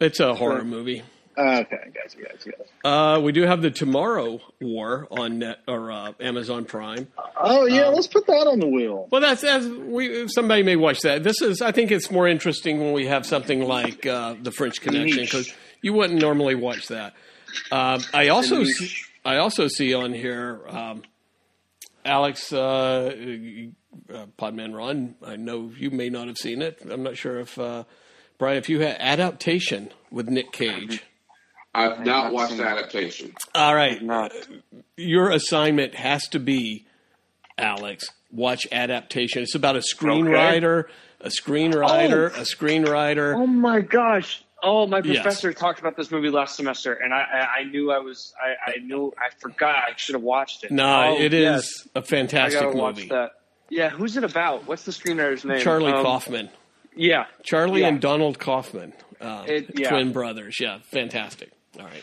It's a horror movie. Okay, guys, guys, guys. Uh, we do have the Tomorrow War on net or uh, Amazon Prime. Oh yeah, Um, let's put that on the wheel. Well, that's as we somebody may watch that. This is, I think, it's more interesting when we have something like uh, the French Connection because you wouldn't normally watch that. Um, I also, see, I also see on here, um, Alex uh, uh, Podman Ron. I know you may not have seen it. I'm not sure if uh, Brian, if you had adaptation with Nick Cage. I've not watched the adaptation. All right. Not. Your assignment has to be, Alex, watch adaptation. It's about a screenwriter, a screenwriter, a screenwriter. Oh my gosh! Oh, my Yes. professor talked about this movie last semester, and I, I, I knew I was, I, I knew, I forgot. I should have watched it. No, Oh, it is yes. a fantastic I gotta watch movie. that. Yeah, who's it about? What's the screenwriter's name? Charlie Um, Kaufman. Yeah, Charlie yeah. and Donald Kaufman. Uh, It- yeah. Twin brothers. Yeah, fantastic. All right.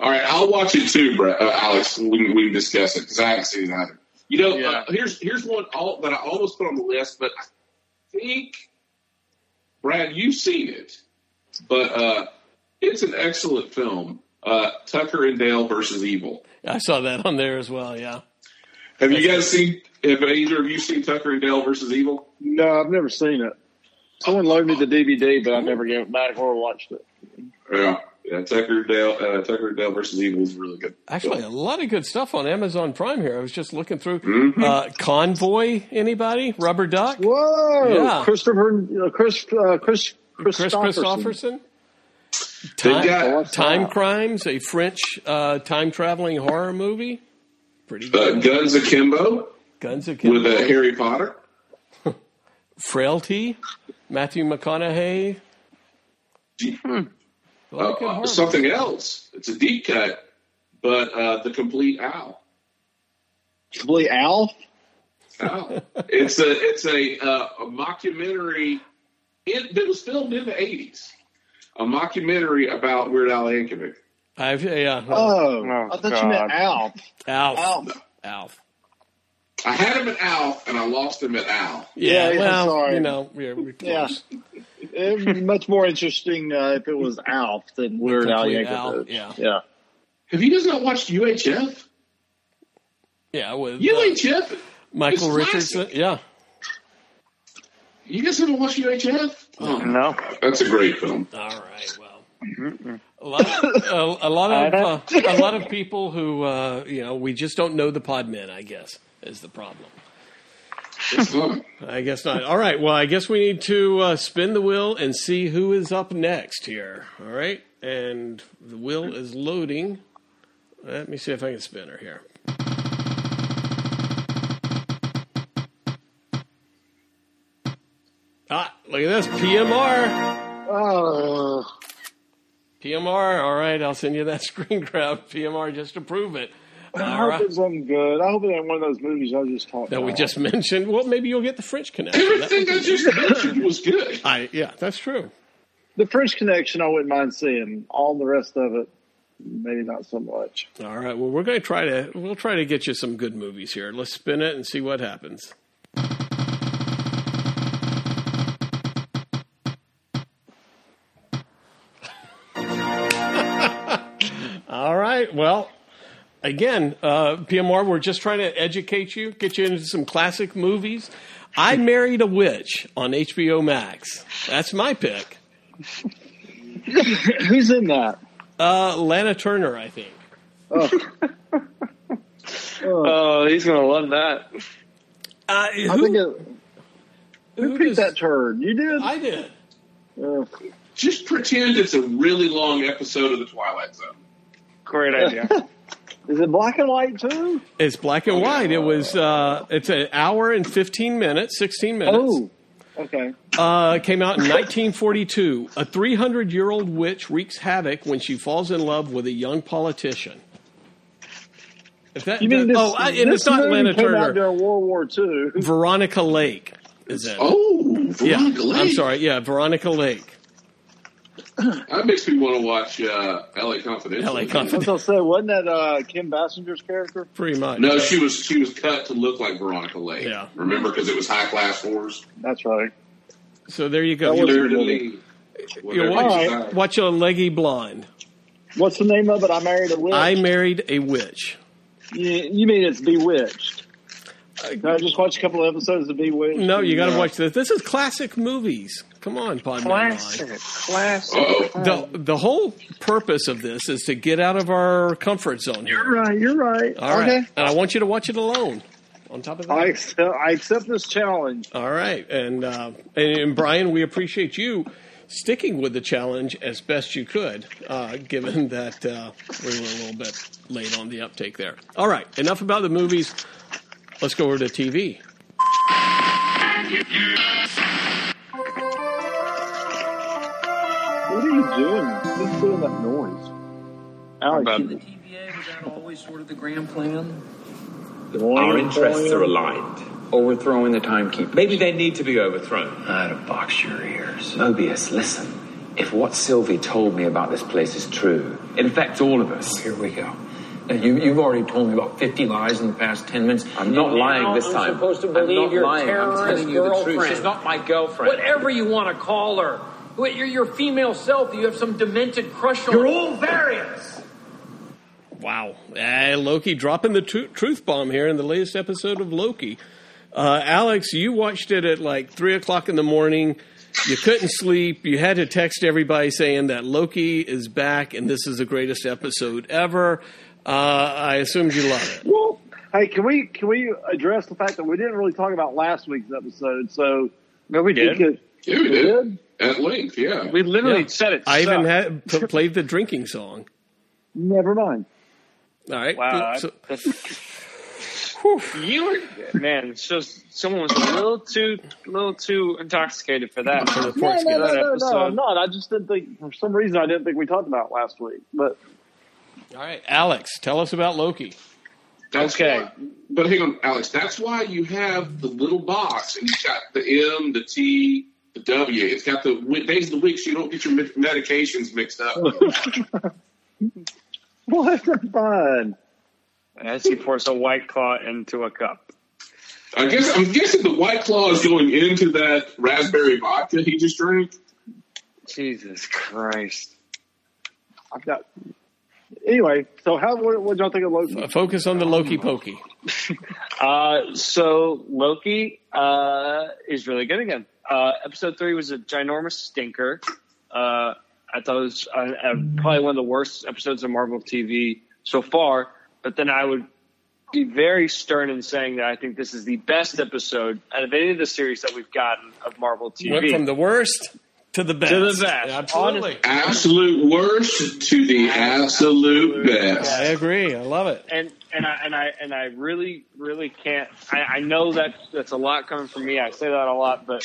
All right, I'll watch it too, Brett, uh, Alex. We can, we can discuss it because I haven't seen it either. You know, Yeah. uh, here's here's one all, that I almost put on the list, but I think Brad, you've seen it, but uh, it's an excellent film. Uh, Tucker and Dale versus Evil. I saw that on there as well. Yeah. Have you guys seen? Have either of you seen Tucker and Dale versus Evil? No, I've never seen it. Someone loaned me the DVD, but I never gave it back or watched it. Yeah, yeah. Tucker and Dale, uh, Tucker and Dale versus Evil is really good. Actually, a lot of good stuff on Amazon Prime here. I was just looking through. Mhm. Uh, Convoy, anybody? Rubber Duck? Whoa, Yeah. Christopher, uh, Chris, uh, Chris, Chris Kristofferson. Kristofferson? Time, got- Time Crimes, a French uh, time traveling horror movie. Pretty Uh, good. Guns Akimbo Guns Akimbo with Kimbo. uh, Harry Potter. Frailty, Matthew McConaughey. Like it uh, something else. It's a deep cut, but uh, the complete owl. Complete Alf. Owl. it's a it's a, uh, a mockumentary. It, it was filmed in the eighties. A mockumentary about Weird Al Yankovic. I've yeah. Oh, Oh, I thought you meant Alf. Alf. Alf. Alf. I had him at Al, and I lost him at Al. Yeah, Yeah, yeah, well, sorry. you know, we're, we're Yeah. It would be much more interesting uh, if it was Alf than Weird Al Complete Al, Yankovic. yeah. yeah. Have you guys not watched UHF? Yeah, with uh, UHF. Michael It's Richardson. classic. Yeah. You guys haven't watched UHF? Oh, No. that's a great film. All right. Well, a lot, a, a lot of uh, a lot of people who uh, you know we just don't know the pod men. I guess is the problem. I guess not. All right. Well, I guess we need to uh, spin the wheel and see who is up next here. All right. And the wheel is loading. Let me see if I can spin her here. Ah, look at this PMR. Oh, PMR. All right. I'll send you that screen grab. PMR just to prove it. I hope it's something good. I hope it ain't one of those movies I just talked That we just mentioned. Well, maybe you'll get the French connection. Everything I just mentioned was good. I yeah, that's true. The French Connection, I wouldn't mind seeing. All the rest of it, maybe not so much. All right. Well, we're going to try to we'll try to get you some good movies here. Let's spin it and see what happens. All right. Well, again, uh, PMR, we're just trying to educate you, get you into some classic movies. I Married a Witch on HBO Max. That's my pick. Who's in that? Uh, Lana Turner, I think. Oh, Oh, he's gonna love that. Uh, I who, think it, who who picked does- that turd? You did. I did. Uh, Just pretend it's a really long episode of The Twilight Zone. Great idea. is it black and white too? It's black and white. It was. Uh, it's an hour and fifteen minutes, sixteen minutes. Oh, okay. Uh, came out in 1942. A 300 year old witch wreaks havoc when she falls in love with a young politician. If that, You mean this? oh, I, and this it's not movie Lana came out during World War II. Veronica Lake is it? Oh, yeah. Veronica Lake. I'm sorry. Yeah, Veronica Lake. That makes me want to watch uh, LA Confidential. LA I was Confidential. gonna say, wasn't that uh, Kim Basinger's character? Pretty much. No, she was she was cut to look like Veronica Lake. Yeah. Remember, because it was high class whores. That's right. So there you go. That was- Fleur de lis. You watch, you Alright. decide. watch a leggy blonde. What's the name of it? I married a witch. I married a witch. You, you mean it's Bewitched? Can I just watch a couple of episodes of Bewitched? No, you got to Yeah. watch this. This is classic movies. Come on, Podman. Classic. Classic. Uh-oh. The the whole purpose of this is to get out of our comfort zone You're here. right. You're right. All right, okay. and I want you to watch it alone. On top of that, I accept, I accept this challenge. all right, and, uh, and and Brian, we appreciate you sticking with the challenge as best you could, uh, given that uh, we were a little bit late on the uptake there. All right, enough about the movies. Let's go over to TV. Doing? Who's doing that noise? Alex, About- you- TVA, was that always sort of the grand plan? Going Our interests for are aligned. Overthrowing the timekeeper. Maybe they need to be overthrown. I'd box your ears. Mobius, listen. If what Sylvie told me about this place is true, it affects all of us. Here we go. Now, you, you've already told me about 50 lies in the past 10 minutes. I'm not And lying now this I'm time. supposed to I'm believe not your lying. I'm terrorist telling you the truth. girlfriend. She's not my girlfriend. Whatever you want to call her. What, You're your female self. You have some demented crush on You're all variants. Wow. Eh, Loki dropping the tru- truth bomb here in the latest episode of Loki. Uh, Alex, you watched it at like 3 o'clock in the morning. You couldn't sleep. You had to text everybody saying that Loki is back and this is the greatest episode ever. Uh, I assumed you love it. Well, hey, can we can we address the fact that we didn't really talk about last week's episode? So No, we did. could- Yeah, we did. At length, yeah. We literally Yeah. said it. I even had p- played the drinking song. Never mind. All right. Wow. So- You were man. It's just someone was a little too, little too intoxicated for that. For the No, no, no, that no, no, episode. I'm not. I just didn't think, for some reason, I didn't think we talked about it last week. But All right, Alex, tell us about Loki. That's Okay. why- but hang on, Alex. That's why you have the little box, and you've got the M, the T, the W. It's got the wi- days of the week, so you don't get your medications mixed up. what? fun! As he pours a white claw into a cup. I guess I'm guessing the White Claw is going into that raspberry vodka he just drank. Jesus Christ. I've got. Anyway, so how what, what y'all think of Loki? Focus on the Loki pokey. Uh, so Loki uh, is really good again. Uh, episode three was a ginormous stinker. Uh, I thought it was uh, uh, probably one of the worst episodes of Marvel TV so far. But then I would be very stern in saying that I think this is the best episode out of any of the series that we've gotten of Marvel TV. Went from the worst to the best. To the best. Absolutely. Absolute worst to the absolute best. I agree. I love it. and and I and I and I really really can't. I, I know that that's a lot coming from me. I say that a lot, but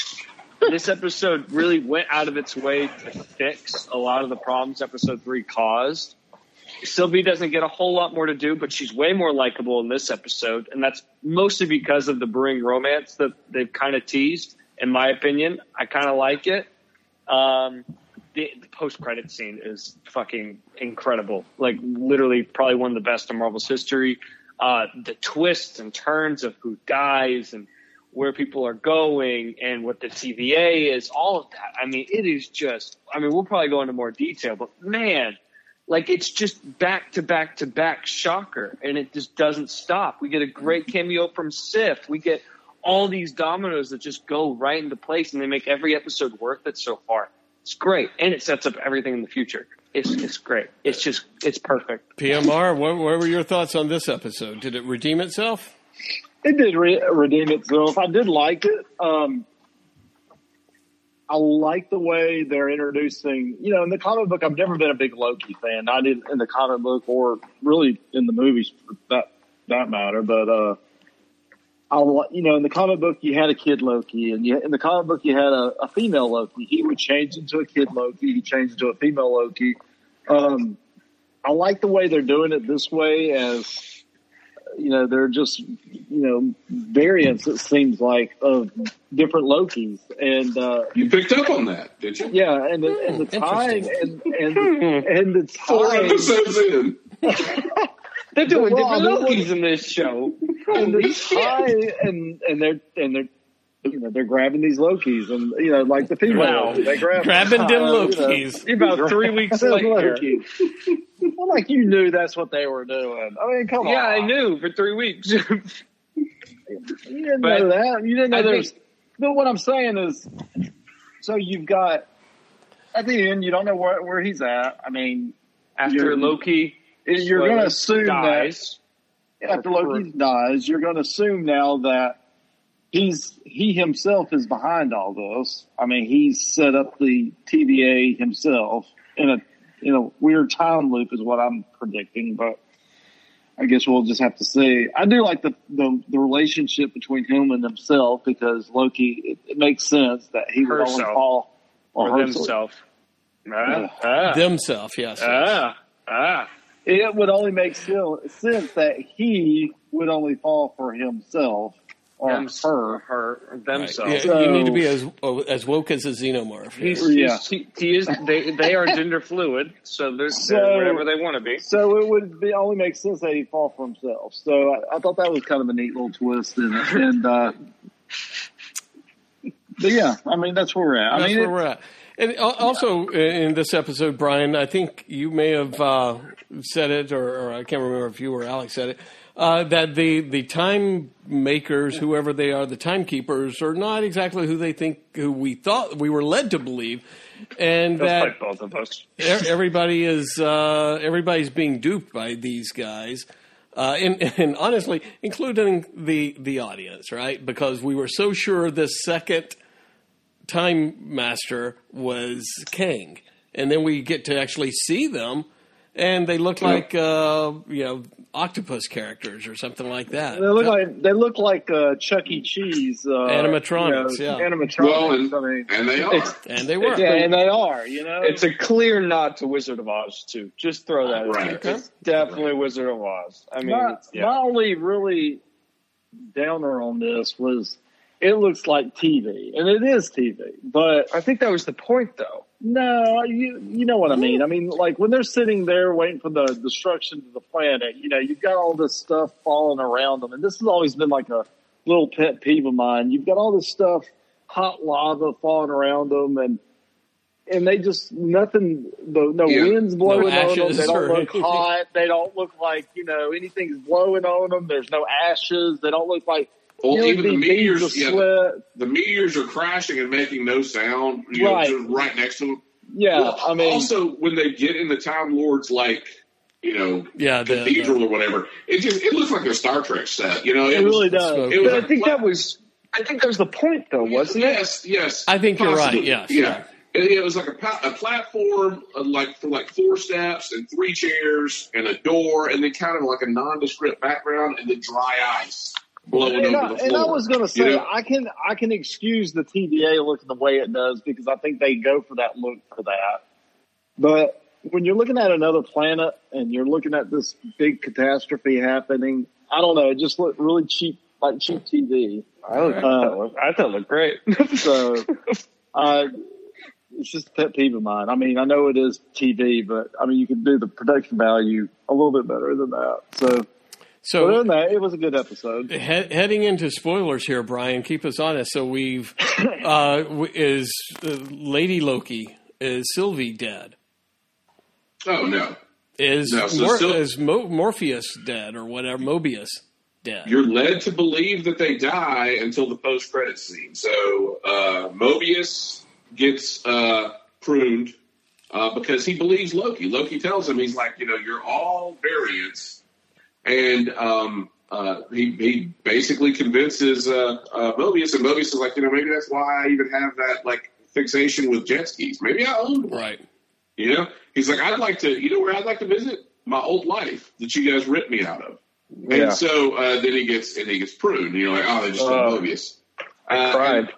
this episode really went out of its way to fix a lot of the problems episode three caused. Sylvie doesn't get a whole lot more to do, but she's way more likable in this episode, and that's mostly because of the brewing romance that they've kind of teased. In my opinion, I kind of like it. Um, the, the post credit scene is fucking incredible. Like literally, probably one of the best in Marvel's history. Uh, the twists and turns of who dies and where people are going and what the TVA is, all of that. I mean, it is just. I mean, we'll probably go into more detail, but man, like it's just back to back to back shocker, and it just doesn't stop. We get a great cameo from Sif. We get all these dominoes that just go right into place, and they make every episode worth it so far. It's great, and it sets up everything in the future. It's it's great. It's just it's perfect. PMR, what, what were your thoughts on this episode? Did it redeem itself? It did re- redeem itself. I did like it. Um, I like the way they're introducing. You know, in the comic book, I've never been a big Loki fan. I did in the comic book, or really in the movies for that that matter. But uh, I, you know, in the comic book, you had a kid Loki, and you, in the comic book, you had a, a female Loki. He would change into a kid Loki. He changed into a female Loki. Um, I like the way they're doing it this way, as you know, they're just you know variants. It seems like of different Lokis, and uh, You picked up on that, did you? yeah, and the, and the time and and and the Four time. episodes in. They're doing Well, different Lokis in this show. and Holy the shit. time and and they're and they're you know they're grabbing these Lokis and you know like the female Wow. they grab Grabbing them uh, you know, Lokis. You're about three weeks Them late here. Lokis. well, like you knew that's what they were doing. I mean, come Yeah, on. Yeah, I knew for three weeks. You didn't But know that. You didn't know I there's. think- But what I'm saying is, so you've got at the end, you don't know where where he's at. I mean, After You're- Loki, you're going to assume dies. that after Loki dies, you're going to assume now that he's he himself is behind all this. I mean, he's set up the TVA himself in a in a weird time loop, is what I'm predicting. But I guess we'll just have to see. I do like the the, the relationship between him and himself because Loki. It, it makes sense that he would only Herself. fall or herself. themselves. Ah, ah, Themself, yes. ah, ah. It would only make sense that he would only fall for himself or Them- her. her, Right. themselves. Yeah, you need to be as as woke as a xenomorph. He's, Yeah. he's, he, he is. They, they are gender fluid, so they're, So- they're whatever they want to be. So it would be only make sense that he'd fall for himself. So I, I thought that was kind of a neat little twist in it. And, uh, but yeah, I mean, that's where we're at. I That's mean, where it- we're at. And also in this episode, Brian, I think you may have uh, said it, or, or I can't remember if you or Alex said it, uh, that the the time makers, whoever they are, the timekeepers, are not exactly who they think, who we thought we were led to believe, and That's that like both of us. everybody is uh, everybody's being duped by these guys. Uh, and, and honestly, including the the audience, right? Because we were so sure this second time master was Kang, and then we get to actually see them, and they look like uh, you know octopus characters or something like that. They look like they look like uh, Chuck E. Cheese uh, Animatronics, you know, yeah. Animatronics. Well, and- I mean, and they are. It's- and they were. yeah, and they are. You know, It's a clear nod to Wizard of Oz too. Just throw that. in Right. there. It's definitely Wizard of Oz. I mean, my, yeah. my only really downer on this was it looks like TV, and it is TV. But I think that was the point, though. No, you you know what I mean. Mm. I mean, like when they're sitting there waiting for the destruction of the planet, you know, you've got all this stuff falling around them, and this has always been like a little pet peeve of mine. You've got all this stuff, hot lava falling around them, and and they just nothing. The, no Yeah. winds blowing on them. They don't look anything. hot. They don't look like you know anything's blowing on them. There's no ashes. They don't look like Well, you know, even the meteors, yeah, sweat. the meteors are crashing and making no sound. You Right. know, right next to them. Yeah, Well, I mean, also when they get in the Time Lords, like you know, Yeah, the- cathedral or whatever, it just it looks like a Star Trek set. You know, it was- really does. It was But I think flat- that was. I think that was the point, though, wasn't it? Yes, yes. I think you're right, yes, yeah. yeah. It, it was like a, a platform, uh, like for like four steps and three chairs and a door, and then kind of like a nondescript background, and then dry ice blowing And over I, the and. I was going to say, You know? I can I can excuse the TVA looking the way it does because I think they go for that look for that. But when you're looking at another planet and you're looking at this big catastrophe happening, I don't know. It just looked really cheap, like cheap TV. I, look, Uh, I thought it looked great. So, uh, it's just a pet peeve of mine. I mean, I know it is TV, but I mean, you can do the production value a little bit better than that. So, So other than that, it was a good episode. He- heading into spoilers here, Brian. Keep us honest. So we've uh, is uh, Lady Loki is Sylvie dead? Oh no, Is No, so Mor- Syl- is Mo- Morpheus dead or whatever? Mobius dead? you're led to believe that they die until the post credit scene. So uh, Mobius gets uh, pruned uh, because he believes Loki. Loki tells him he's like, you know, you're all variants, and um, uh, he he basically convinces uh, uh, Mobius, and Mobius is like, you know, maybe that's why I even have that like fixation with jet skis. Maybe I owned one. Right. You know, he's like, I'd like to, you know, where I'd like to visit my old life that you guys ripped me out of. Yeah. And so uh, then he gets and he gets pruned. You know, like oh, they just told Mobius. I Uh, cried.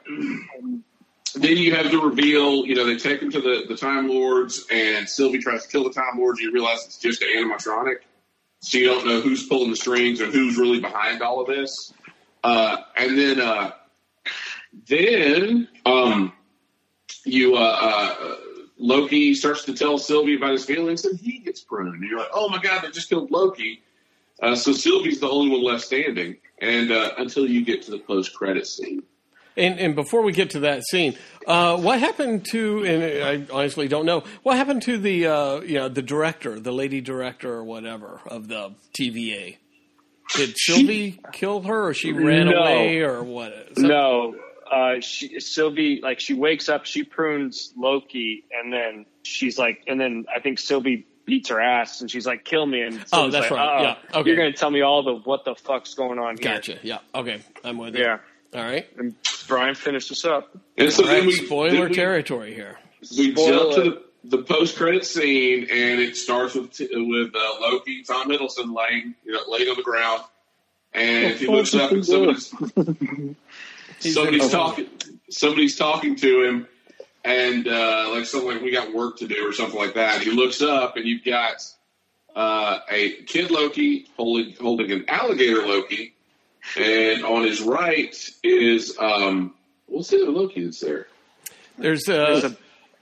Then you have the reveal. You know, they take him to the the Time Lords, and Sylvie tries to kill the Time Lords. You realize it's just an animatronic, so you don't know who's pulling the strings or who's really behind all of this. Uh, and then, uh, then um, you uh, uh, Loki starts to tell Sylvie about his feelings, and he gets pruned. And you're like, oh my god, they just killed Loki. Uh, so Sylvie's the only one left standing, and uh, until you get to the post credit scene. And, and before we get to that scene, uh, what happened to? And I honestly don't know what happened to the uh, you know the director, the lady director or whatever of the TVA. Did Sylvie kill her, or she ran No. away, or what? No, uh, she Sylvie like she wakes up, she prunes Loki, and then she's like, and then I think Sylvie beats her ass, and she's like, "Kill me!" And Oh, that's like, right. "Oh, Yeah. Okay. You're gonna tell me all the what the fuck's going on here? Gotcha. Yeah. Okay. I'm with you. Yeah. All right. And Brian, finish this up. And so All then right, we spoiler then we- territory here. we Spoiler. jump to the, the post credit scene, and it starts with with uh, Loki, Tom Hiddleston laying you know laying on the ground, and he looks up and somebody's somebody's talking somebody's talking to him, and uh, like something like we got work to do or something like that. He looks up, and you've got uh, a kid Loki holding holding an alligator Loki, and on his right is um, what's the other Loki that's there? There's uh,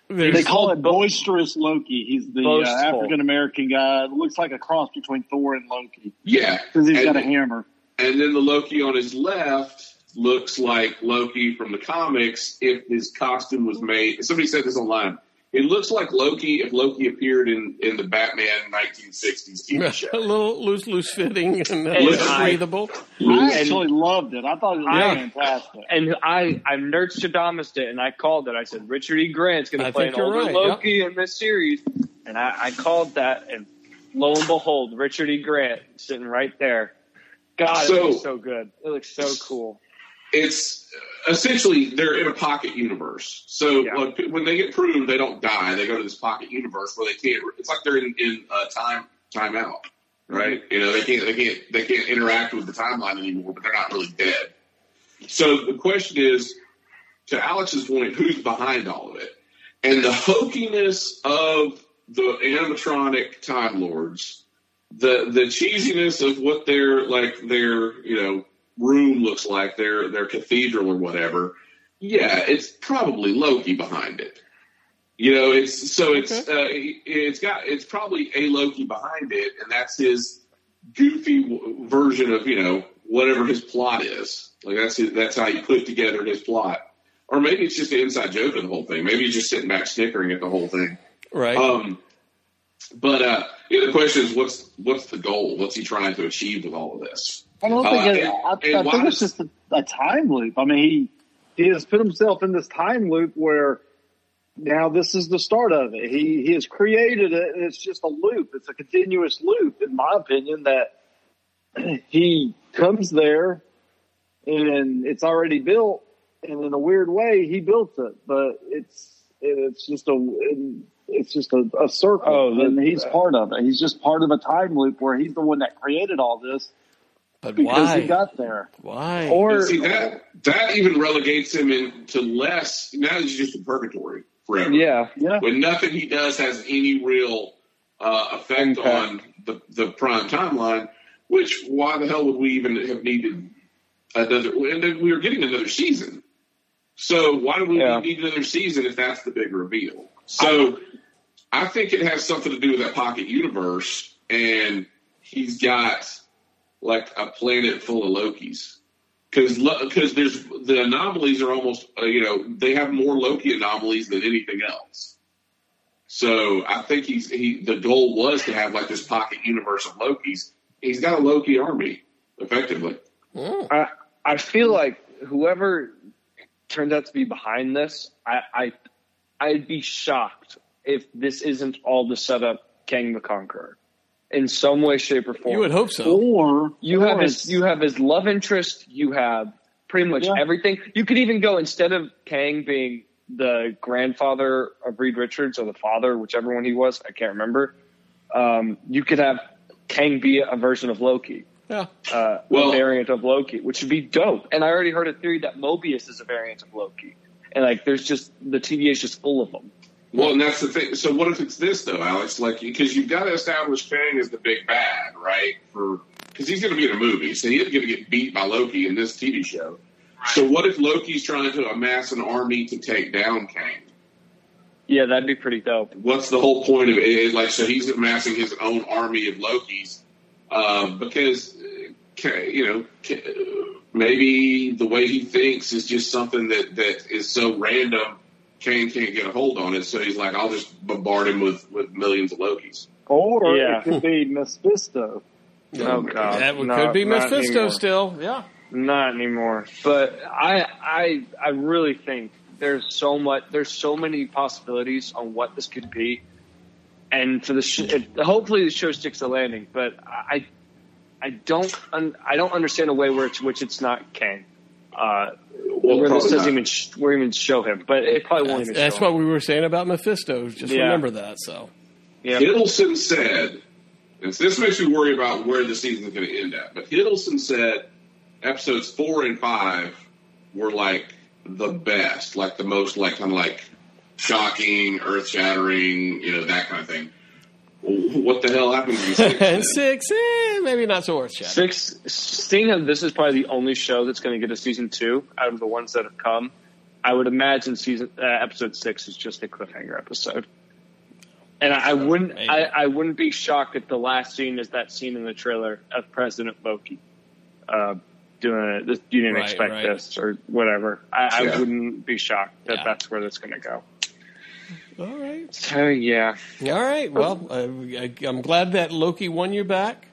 there's They call it boisterous Loki. He's the uh, African American guy. It looks like a cross between Thor and Loki Yeah, because he's And- got a hammer. And then the Loki on his left looks like Loki from the comics if his costume was made. Somebody said this online. It looks like Loki if Loki appeared in, in the Batman 1960s TV show. a little loose, loose fitting and uh, And less I- breathable. I actually loved it. I thought it was Yeah. fantastic. And I, I nerd Stradamus it, and I called it. I said Richard E. Grant's going I to play an older right, Loki in this series, and I, I called that, and lo and behold, Richard E. Grant sitting right there. God, So- it looks so good. It looks so cool. It's essentially they're in a pocket universe. So like, when they get pruned, they don't die. They go to this pocket universe where they can't. It's like they're in, in uh, time timeout, right? You know, they can't they can't they can't interact with the timeline anymore, but they're not really dead. So the question is, to Alex's point, who's behind all of it? And the hokiness of the animatronic Time Lords, the the cheesiness of what their like their you know room looks like, their their cathedral or whatever. Yeah, it's probably Loki behind it. You know, it's so it's uh, it's got it's probably a Loki behind it, and that's his goofy w- version of you know whatever his plot is. Like that's his, that's how he put together his plot, or maybe it's just an inside joke of the whole thing. Maybe he's just sitting back snickering at the whole thing. Right. Um, but uh, you know, the question is, what's what's the goal? What's he trying to achieve with all of this? I don't Uh, think it, I, I think it's just a, a time loop. I mean, he he has put himself in this time loop where now this is the start of it. He he has created it. And it's just a loop. It's a continuous loop, in my opinion. That he comes there and it's already built, and in a weird way, he built it, but it's it's just a it's just a, a circle, Oh, and he's part of it. He's just part of a time loop where he's the one that created all this. But because why? he got there. Why? But see that that even relegates him into less. Now he's just in purgatory forever. Yeah, yeah. When nothing he does has any real uh, effect on the the prime timeline. Which why the hell would we even have needed another? And then we were getting another season. So why do we Yeah. need another season if that's the big reveal? So I think it has something to do with that pocket universe, and he's got like a planet full of Lokis. Because because there's the anomalies are almost uh, you know they have more Loki anomalies than anything else. So I think he's he the goal was to have like this pocket universe of Lokis. He's got a Loki army effectively. I I feel like whoever turns out to be behind this, I, I I'd be shocked if this isn't all to set up Kang the Conqueror in some way, shape, or form. You would hope so. Or You or have his you have his love interest. You have pretty much Yeah. everything. You could even go instead of Kang being the grandfather of Reed Richards or the father, whichever one he was, I can't remember. Um, you could have Kang be a version of Loki. Yeah. Uh, Well- a variant of Loki, which would be dope. And I already heard a theory that Mobius is a variant of Loki. And like, there's just the TVA is just full of them. Well, and that's the thing. So what if it's this though, Alex? Like because you've got to establish Kang as the big bad, right? For because he's going to be in a movie, so he's going to get beat by Loki in this TV show. So what if Loki's trying to amass an army to take down Kang? Yeah, that'd be pretty dope. what's the whole point of it? Like, so he's amassing his own army of Lokis um, because, uh, you know, maybe the way he thinks is just something that, that is so random, Kang can't get a hold on it. So he's like, I'll just bombard him with, with millions of Lokis. or Yeah. it could be Mephisto. Oh god, That would- No, could be Mephisto anymore. still. Yeah. Not anymore. But I I I really think there's so much there's so many possibilities on what this could be. And for the sh- it, hopefully the show sticks the landing, but I I don't un- I don't understand a way where it's, which it's not Kang. Uh, Well, where this probably doesn't not. even sh- where even show him, but it probably won't That's, even. that's show what we were saying about Mephisto. Just Yeah. remember that. So. Yeah. Hiddleston said, and this makes me worry about where the season's going to end at, but Hiddleston said episodes four and five were like the best, like the most, like kind of like shocking, earth shattering, you know, that kind of thing. What the hell happened to you? six then? and six, eh, maybe not so worth chatting. Six, seeing that this is probably the only show that's going to get a season two out of the ones that have come, I would imagine season uh, episode six is just a cliffhanger episode. And I, I wouldn't, I, I wouldn't be shocked if the last scene is that scene in the trailer of President Loki uh, doing it. This, you didn't Right, expect right. this or whatever. I, Yeah. I wouldn't be shocked that Yeah. that's where that's going to go. All right. So yeah, All right. Well, I, I'm glad that Loki won you back.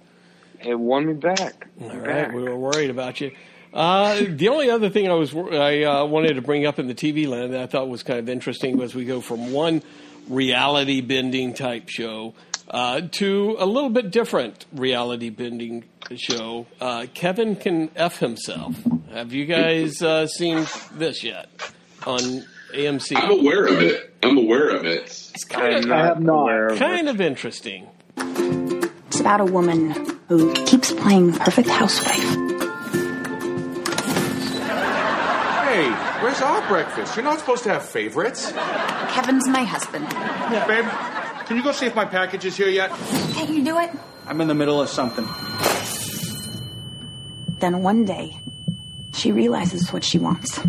it won me back. All right, we were worried about you. Uh, the only other thing I was I uh, wanted to bring up in the TV land that I thought was kind of interesting was we go from one reality bending type show Uh, to a little bit different reality bending show. Uh, Kevin can f himself. Have you guys uh, seen this yet on AMC? I'm aware of it. I'm aware of it. It's kind of, I have not. kind of interesting. It's about a woman who keeps playing perfect housewife. Hey, where's our breakfast? You're not supposed to have favorites. Kevin's my husband. Yeah, babe. Can you go see if my package is here yet? Can't you do it? I'm in the middle of something. Then one day, she realizes what she wants.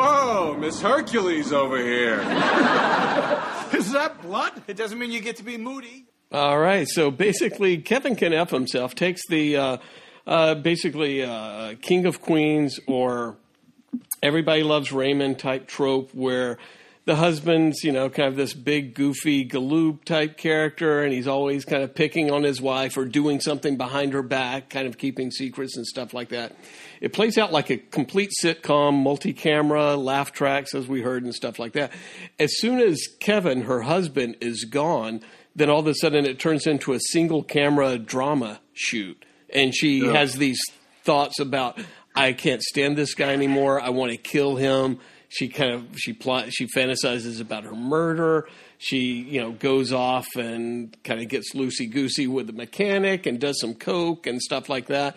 Whoa, Miss Hercules over here. is that blood? It doesn't mean you get to be moody. All right. So basically, Kevin can F himself takes the uh, uh, basically uh, King of Queens or Everybody Loves Raymond type trope where the husband's, you know, kind of this big, goofy, galoob type character, and he's always kind of picking on his wife or doing something behind her back, kind of keeping secrets and stuff like that. It plays out like a complete sitcom, multi camera, laugh tracks, as we heard, and stuff like that. As soon as Kevin, her husband, is gone, then all of a sudden it turns into a single camera drama shoot. And she Yeah. has these thoughts about, I can't stand this guy anymore. I want to kill him. She kind of she plot she fantasizes about her murder. She you know goes off and kind of gets loosey goosey with the mechanic and does some coke and stuff like that.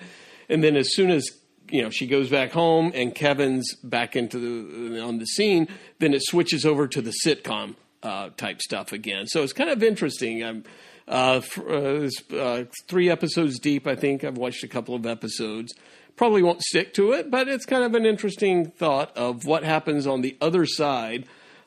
And then as soon as you know she goes back home and Kevin's back into the on the scene, then it switches over to the sitcom uh, type stuff again. So it's kind of interesting. I'm uh, uh, uh, three episodes deep. I think I've watched a couple of episodes. Probably won't stick to it, but it's kind of an interesting thought of what happens on the other side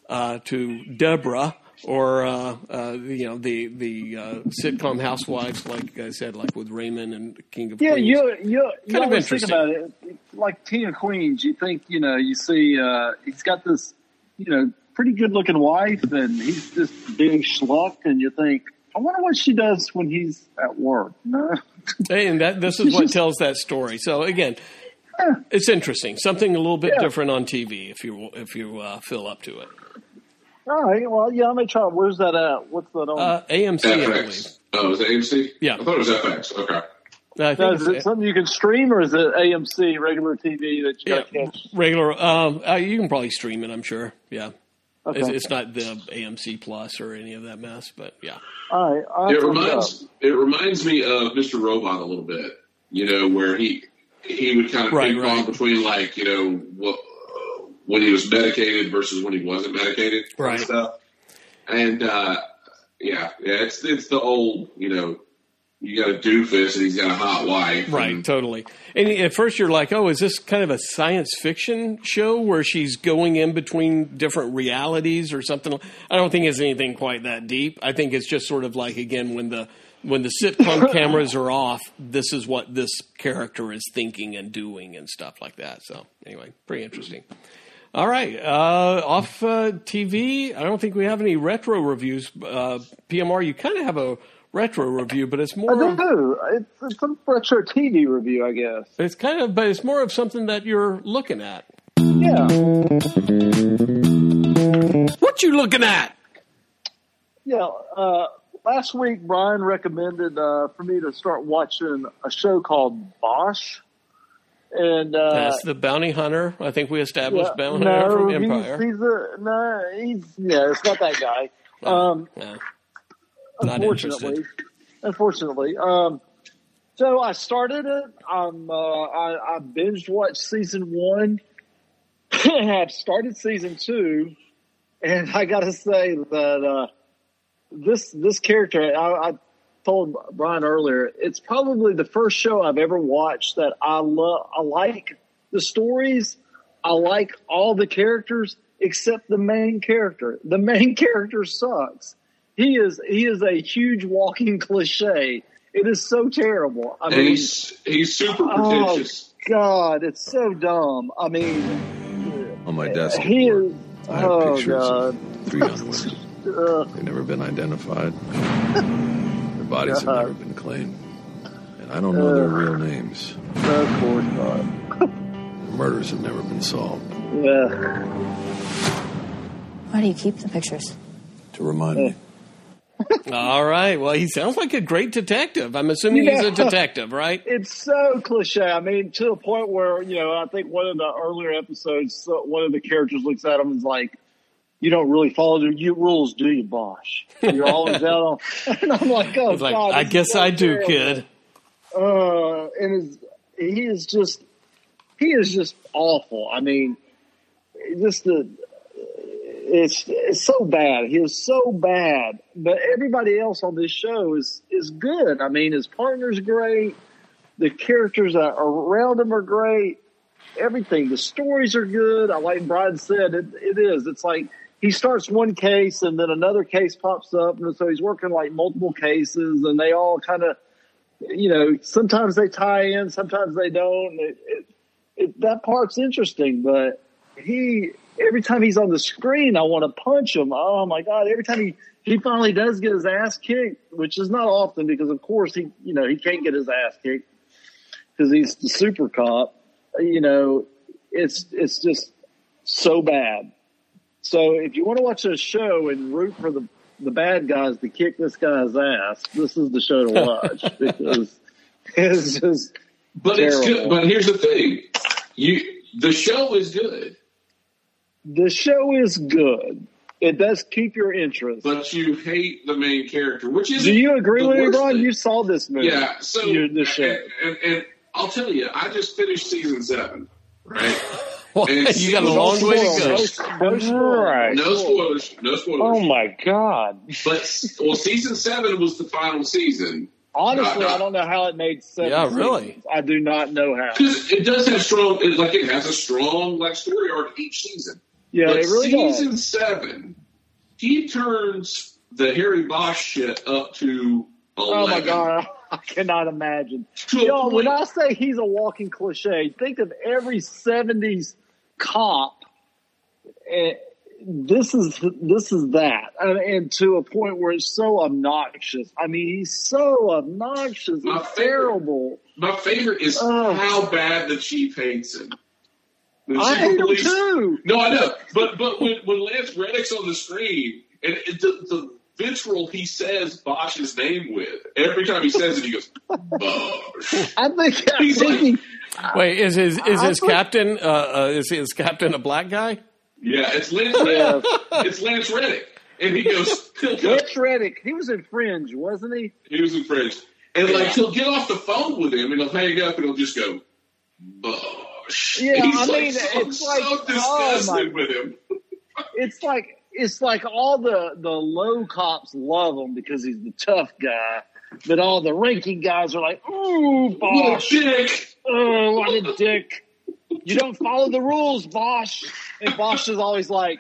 uh, to Deborah or uh, uh, you know the the uh, sitcom housewives, like I said, like with Raymond and King of Yeah, Queens. you you you Kind of always think interesting. about it. Like King of Queens, you think you know you see uh, he's got this you know pretty good looking wife, and he's this big schluck, and you think I wonder what she does when he's at work. Hey, and that this is what tells that story. So again, it's interesting. Something a little bit Yeah. different on TV if you if you uh, feel up to it. All right. Well, yeah, I may try. Where's that at? What's that on? Uh, AMC, I believe. Oh, is it AMC? Yeah. I thought it was FX. Okay. I Now, is it something you can stream, or is it AMC regular TV that you got to catch? regular. Um, uh, you can probably stream it. I'm sure. Yeah. Okay. It's, it's not the AMC Plus or any of that mess, but yeah. All right. I'll It have to look it up. reminds it reminds me of Mr. Robot a little bit. You know, where he he would kind of Right, ping right. pong between like you know what, when he was medicated versus when he wasn't medicated, Right. Stuff. And uh, yeah, yeah, it's it's the old you know you got a doofus and he's got a hot wife, Right, totally. And at first you're like, oh, is this kind of a science fiction show where she's going in between different realities or something? I don't think it's anything quite that deep. I think it's just sort of like again when the when the sitcom cameras are off, this is what this character is thinking and doing and stuff like that. So anyway, pretty interesting. All right, uh, off uh, TV. I don't think we have any retro reviews. Uh, PMR, you kind of have a retro review, but it's more. I of- do. It's, it's a retro TV review, I guess. It's kind of, but it's more of something that you're looking at. Yeah. What you looking at? Yeah. Uh, last week, Brian recommended uh, for me to start watching a show called Bosch. And uh, That's the bounty hunter. I think we established yeah, bounty hunter from Empire. he's a no, he's yeah, it's not that guy. Um, No, unfortunately, unfortunately. Um, so I started it. Um, uh, I, I binged watched season one. I've started season two, and I got to say that uh, this this character, I, I told Brian earlier, it's probably the first show I've ever watched that I love. I like the stories. I like all the characters except the main character. The main character sucks. He is he is a huge walking cliche. It is so terrible. I and mean, he's he's super oh. God, it's so dumb. I mean, On my desk, he is. I have Oh pictures God. of three young women. They've never been identified. Their bodies have never been claimed. And I don't know their Uh. real names. of course not. Their murders have never been solved. Yeah. Why do you keep the pictures? to remind me. All right. Well, he sounds like a great detective. I'm assuming You he's a detective, right? It's so cliche. I mean, to the point where you know, I think one of the earlier episodes, one of the characters looks at him and is like, "You don't really follow the rules, do you, Bosch? You're always out on." And I'm like, "Oh like, God, I guess so I do, terrible." kid. Uh, and he is just he is just awful. I mean, just the it's it's so bad. He is so bad, but everybody else on this show is is good. I mean, his partner's great. The characters that are around him are great. Everything. The stories are good. I like Brian said it. It is. It's like he starts one case and then another case pops up, and so he's working like multiple cases, and they all kind of, you know, sometimes they tie in, sometimes they don't. It, it, it, that part's interesting, but he every time he's on the screen, I want to punch him. Oh my god! Every time he he finally does get his ass kicked, which is not often because of course he you know he can't get his ass kicked because he's the super cop. You know, it's it's just so bad. So if you want to watch a show and root for the the bad guys to kick this guy's ass, this is the show to watch because it's just But it's good. terrible. But here's the thing: you the show is good, the show is good. It does keep your interest. but you hate the main character, which is Do you agree with me, worst Brian? thing. You saw this movie. Yeah. So You- the show. and, and, and I'll tell you, I just finished season seven. Right. Well, you got a season- long way to go. No spoilers. No spoilers. No spoilers. Oh my god! But well, season seven was the final season. Honestly, I don't know how it made sense. Yeah, really. I do not know how. Because it does have strong, it, like it has a strong like story arc each season. Yeah, but it really season does. seven, he turns the Harry Bosch shit up to eleven. Oh my god, I cannot imagine. To a Yo, when I say he's a walking cliche, think of every '70s cop. Eh, this is this is that, and, and to a point where it's so obnoxious. I mean, he's so obnoxious My favorite- terrible. My favorite is Oh. how bad the chief hates him. I hate of him too. No, I know, but but when, when Lance Reddick's on the screen and it, the, the vitriol he says Bosch's name with every time he says it, he goes Bosch. I think He's think like- he, Wait, is his is I his thought- captain uh, uh, is his captain a black guy? Yeah, it's Lance Reddick. it's Lance Reddick, and he goes. He'll Reddick, he was in Fringe, wasn't he? he was in Fringe, and like he'll get off the phone with him, and he'll hang up, and he'll just go Bosch. Yeah, He's I like mean, so, it's like, so oh disgusted my- with him. it's like it's like all the the low cops love him because he's the tough guy, but all the ranking guys are like, "Ooh, What Bosch, a dick! oh, what a dick! You don't follow the rules, Bosch." And Bosch is always like,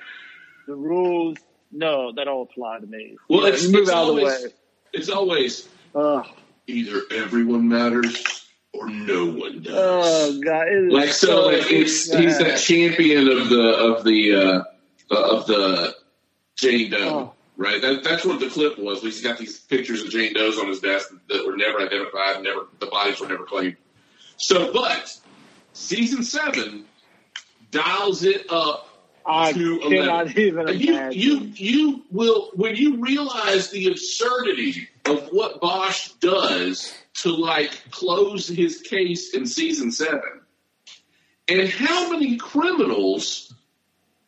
"The rules, no, that don't apply to me." Well, know, it's, move it's out of the way. It's always Ugh. either everyone matters or no one does. Oh God! like so, like it's he's that champion of the of the uh, of the Jane Doe, Oh. right? That, that's what the clip was. He's got these pictures of Jane Does on his desk that were never identified, never the bodies were never claimed. So, but season seven dials it up I to cannot 11. even And you, you you will, when you realize the absurdity of what Bosch does to like close his case in season seven, and how many criminals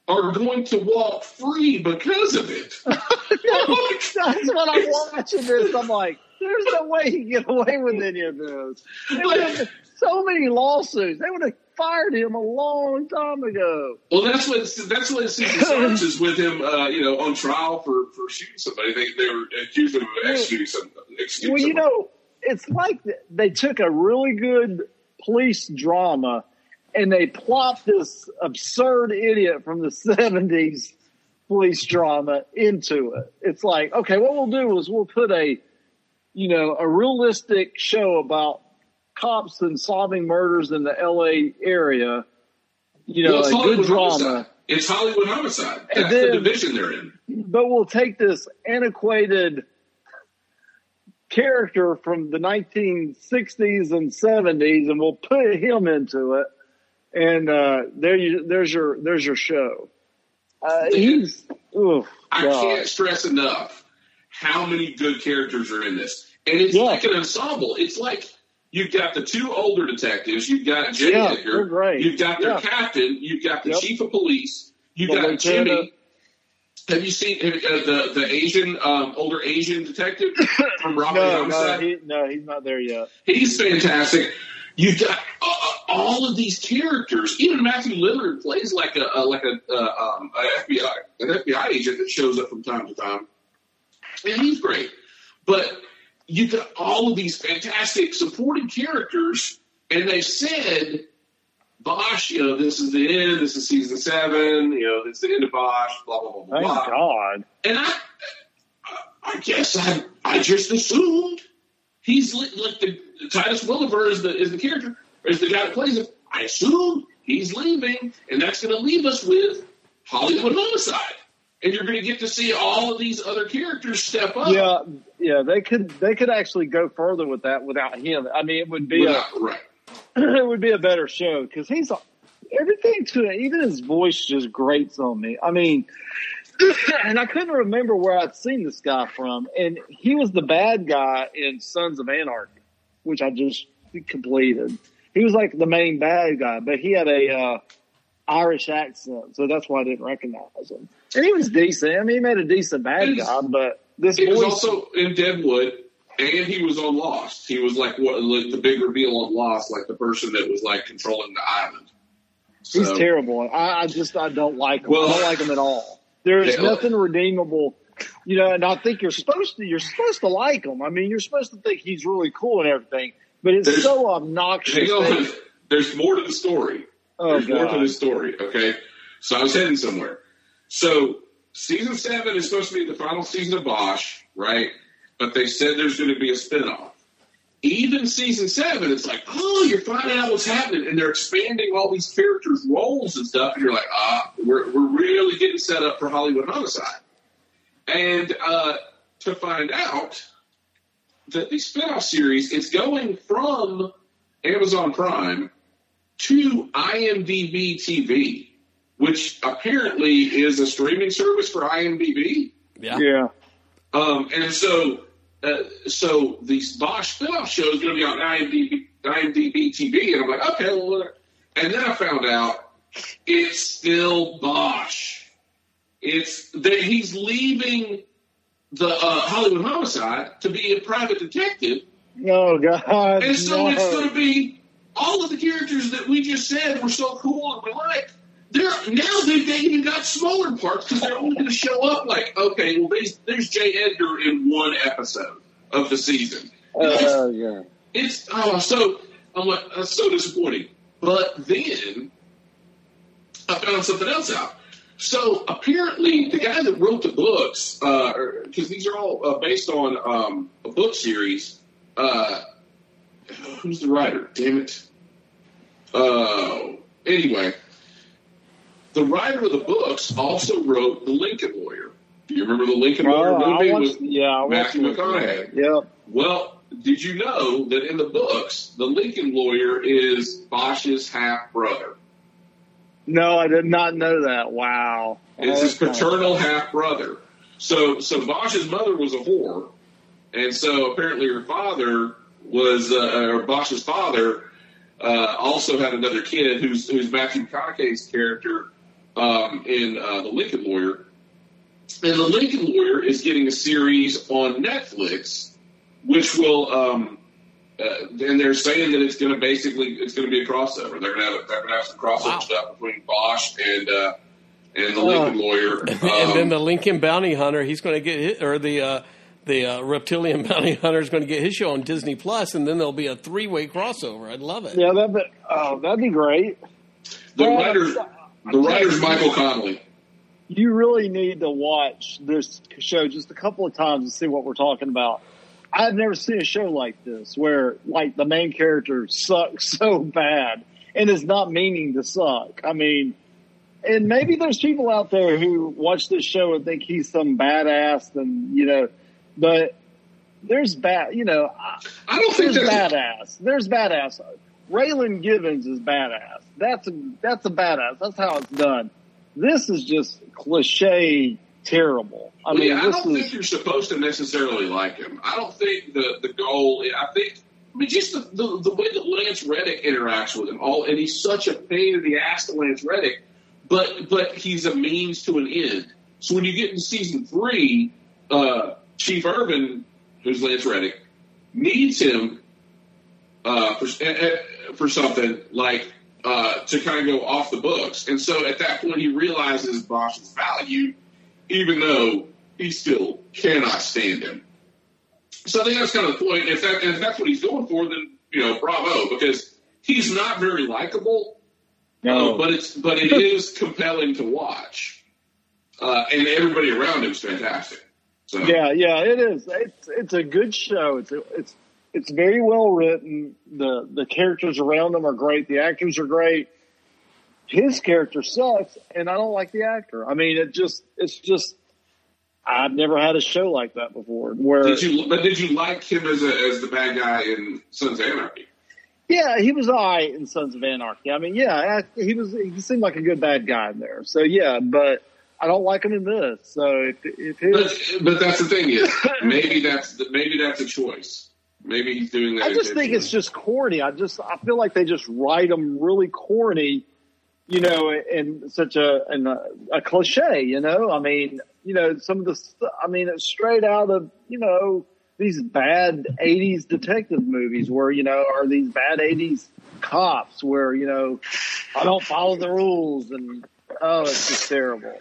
are going to walk free because of it. That's what I'm watching this. I'm like, there's no way he can get away with any of this. There would have been so many lawsuits. They would have fired him a long time ago. Well, that's what that's what season starts is with him, uh, you know, on trial for, for shooting somebody. They they were accused of executing some. Executing Well, you know, it's like they took a really good police drama and they plop this absurd idiot from the 70s police drama into it. It's like, okay, what we'll do is we'll put a, you know, a realistic show about cops and solving murders in the LA area. You know, well, it's a good Hollywood drama. homicide. It's Hollywood homicide. That's the division they're in. but we'll take this antiquated character from the 1960s and 70s and we'll put him into it and uh there you there's your there's your show uh he's Oof, I God. can't stress enough how many good characters are in this, and it's Yeah. like an ensemble. It's like you've got the two older detectives, you've got J. Yeah, Edgar, they're you've got their Yeah. captain, you've got the Yep. chief of police, you've The got lieutenant. Jimmy. Have you seen uh, the the Asian um, older Asian detective from Robbery No, no, he, no, he's not there yet. He's fantastic. You've got uh, all of these characters. Even Matthew Lillard plays like a, a like a, uh, um, a FBI an FBI agent that shows up from time to time, and he's great. But you've got all of these fantastic supporting characters, and they said, "Bosch, you know, this is the end. This is season seven. You know, it's the end of Bosch." Blah blah blah blah. Thank blah. God. And I, I guess I, I just assumed he's like the Titus Welliver is the is the character is the guy that plays him. I assume he's leaving, and that's going to leave us with Hollywood Homicide, and you're going to get to see all of these other characters step up. Yeah, yeah, they could they could actually go further with that without him. I mean, it would be Without- right. a it would be a better show because he's everything to it. Even his voice just grates on me. I mean, and I couldn't remember where I'd seen this guy from, and he was the bad guy in Sons of Anarchy, which I just completed. He was like the main bad guy, but he had a uh, Irish accent, so that's why I didn't recognize him. And he was decent. I mean, he made a decent bad guy, but this He was also in Deadwood, and he was on Lost. He was like what like the big reveal on Lost, like the person that was like controlling the island. He's terrible. I, I just I don't like him. Well- I don't like him at all. There's Yeah. nothing redeemable, you know. And I think you're supposed to you're supposed to like him. I mean, you're supposed to think he's really cool and everything. But it's There's- so obnoxious. Hang on. that- There's more to the story. Oh, There's more to the story. Okay. So I was heading somewhere. So season seven is supposed to be the final season of Bosch, right? But they said there's going to be a spinoff. Even season seven, it's like, oh, you're finding out what's happening, and they're expanding all these characters' roles and stuff, and you're like, ah, we're we're really getting set up for Hollywood Homicide. And uh, to find out that the spinoff series is going from Amazon Prime to IMDb TV, which apparently is a streaming service for IMDb. Yeah. Yeah. Um, and so, uh, so the Bosch spinoff show is going to be on IMDb, IMDb TV, and I'm like, okay, well, whatever. and then I found out it's still Bosch. It's that he's leaving the uh, Hollywood Homicide to be a private detective, Oh God. and so no. it's going to be all of the characters that we just said were so cool and we like. They're now they, they even got smaller parts because they're only going to show up like okay, well there's, there's Jay Edgar in one episode of the season. Oh yeah. It's oh so I'm like that's so disappointing. But then I found something else out. So apparently, the guy that wrote the books, because these are all uh, based on um, a book series. Uh, who's the writer? Damn it. Uh, anyway, the writer of the books also wrote The Lincoln Lawyer. Do you remember the Lincoln Lawyer Oh, I movie watched- with yeah, Matthew. McConaughey? Yep. Well, did you know that in the books, the Lincoln Lawyer is Bosch's half brother? No, I did not know that. Wow. It's Oh, his paternal half brother. So, so Bosch's mother was a whore, and so apparently her father was, uh, or Bosch's father, uh, also had another kid who's who's Matthew McConaughey's character um, in uh, the Lincoln Lawyer. And the Lincoln Lawyer is getting a series on Netflix, which will, um, uh, and they're saying that it's going to basically it's going to be a crossover. They're going to have they're going to have some crossover stuff between Bosch and uh, and the Lincoln Lawyer. and then Um, the Lincoln Bounty Hunter, he's going to get hit, or the uh, the uh, reptilian bounty hunter is going to get his show on Disney Plus, and then there'll be a three way crossover. I'd love it. Yeah, that be, oh, that'd be great. the Well, writer's the writer's Michael Connelly. You really need to watch this show just a couple of times to see what we're talking about. I've never seen a show like this where like the main character sucks so bad and is not meaning to suck. I mean, and maybe there's people out there who watch this show and think he's some badass and, you know, but there's bad, you know, I don't think there's badass. There's badass. Raylan Givens is badass. That's a, that's a badass. That's how it's done. This is just cliche terrible. I Well, mean, yeah, I don't is think you're supposed to necessarily like him. I don't think the the goal. I think. I mean, just the, the, the way that Lance Reddick interacts with him, all, and he's such a pain in the ass to Lance Reddick, but but he's a means to an end. So when you get into season three, uh, Chief Irvin, who's Lance Reddick, needs him uh, for uh, for something like uh, to kind of go off the books, and so at that point he realizes Bosch's value, even though he still cannot stand him. So I think that's kind of the point. If that if that's what he's going for, then you know, bravo, because he's not very likable, No. uh, but it's but it is compelling to watch, uh, and everybody around him is fantastic. So Yeah, yeah, it is. It's it's a good show. It's it's it's very well written. The the characters around him are great. The actors are great. His character sucks, and I don't like the actor. I mean, it just it's just I've never had a show like that before. Where did you? But did you like him as a, as the bad guy in Sons of Anarchy? Yeah, he was all right in Sons of Anarchy. I mean, yeah, I- he was. He seemed like a good bad guy in there. So yeah, but I don't like him in this. So if if his, But, but that's the thing is maybe that's the, maybe that's a choice. Maybe he's doing that. I just think it's just corny. I just I feel like they just write them really corny, you know, in such a in a, a cliche. You know, I mean, you know, some of the I mean, it's straight out of you know these bad '80s detective movies where you know are these bad '80s cops where you know I don't follow the rules and oh, it's just terrible.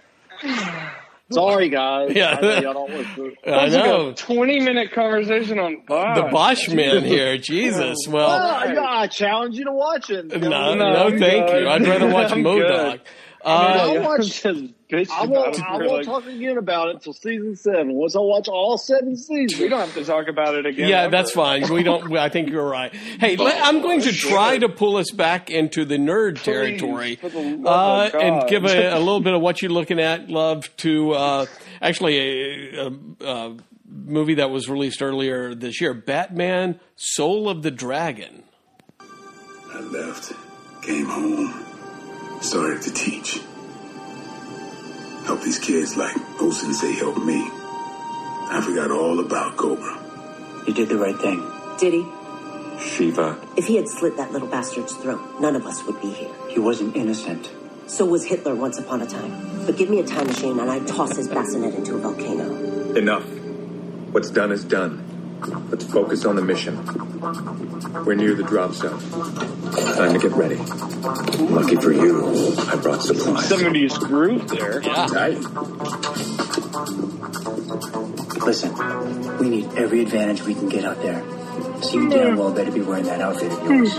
Sorry, guys. Yeah. I know y'all don't listen. I know. Twenty minute conversation on Bosch. The Bosch man here, Jesus. Well, Well, yeah, I challenge you to watch it. no, no, no thank you. I'd rather watch I'm Modoc. Uh, I'll watch. Bitch I won't. it I won't like- talk again about it until season seven. Once I watch all seven seasons, We don't have to talk about it again. Yeah, ever. that's fine. We don't. I think you're right. Hey, let, I'm going to try to pull us back into the nerd territory for the uh, and give a, a little bit of what you're looking at. Love to uh, actually a, a, a movie that was released earlier this year, Batman: Soul of the Dragon. I left, came home, started to teach. Help these kids like O Sensei helped me. I forgot all about Kobra. You did the right thing. Did he? Shiva. If he had slit that little bastard's throat, none of us would be here. He wasn't innocent. So was Hitler once upon a time. But give me a time machine and I'd toss his bassinet into a volcano. Enough. What's done is done. Let's focus on the mission. We're near the drop zone. Time to get ready. Lucky for you, I brought supplies. Somebody's groove there. Tight. Listen, we need every advantage we can get out there. So you damn well better be wearing that outfit of yours.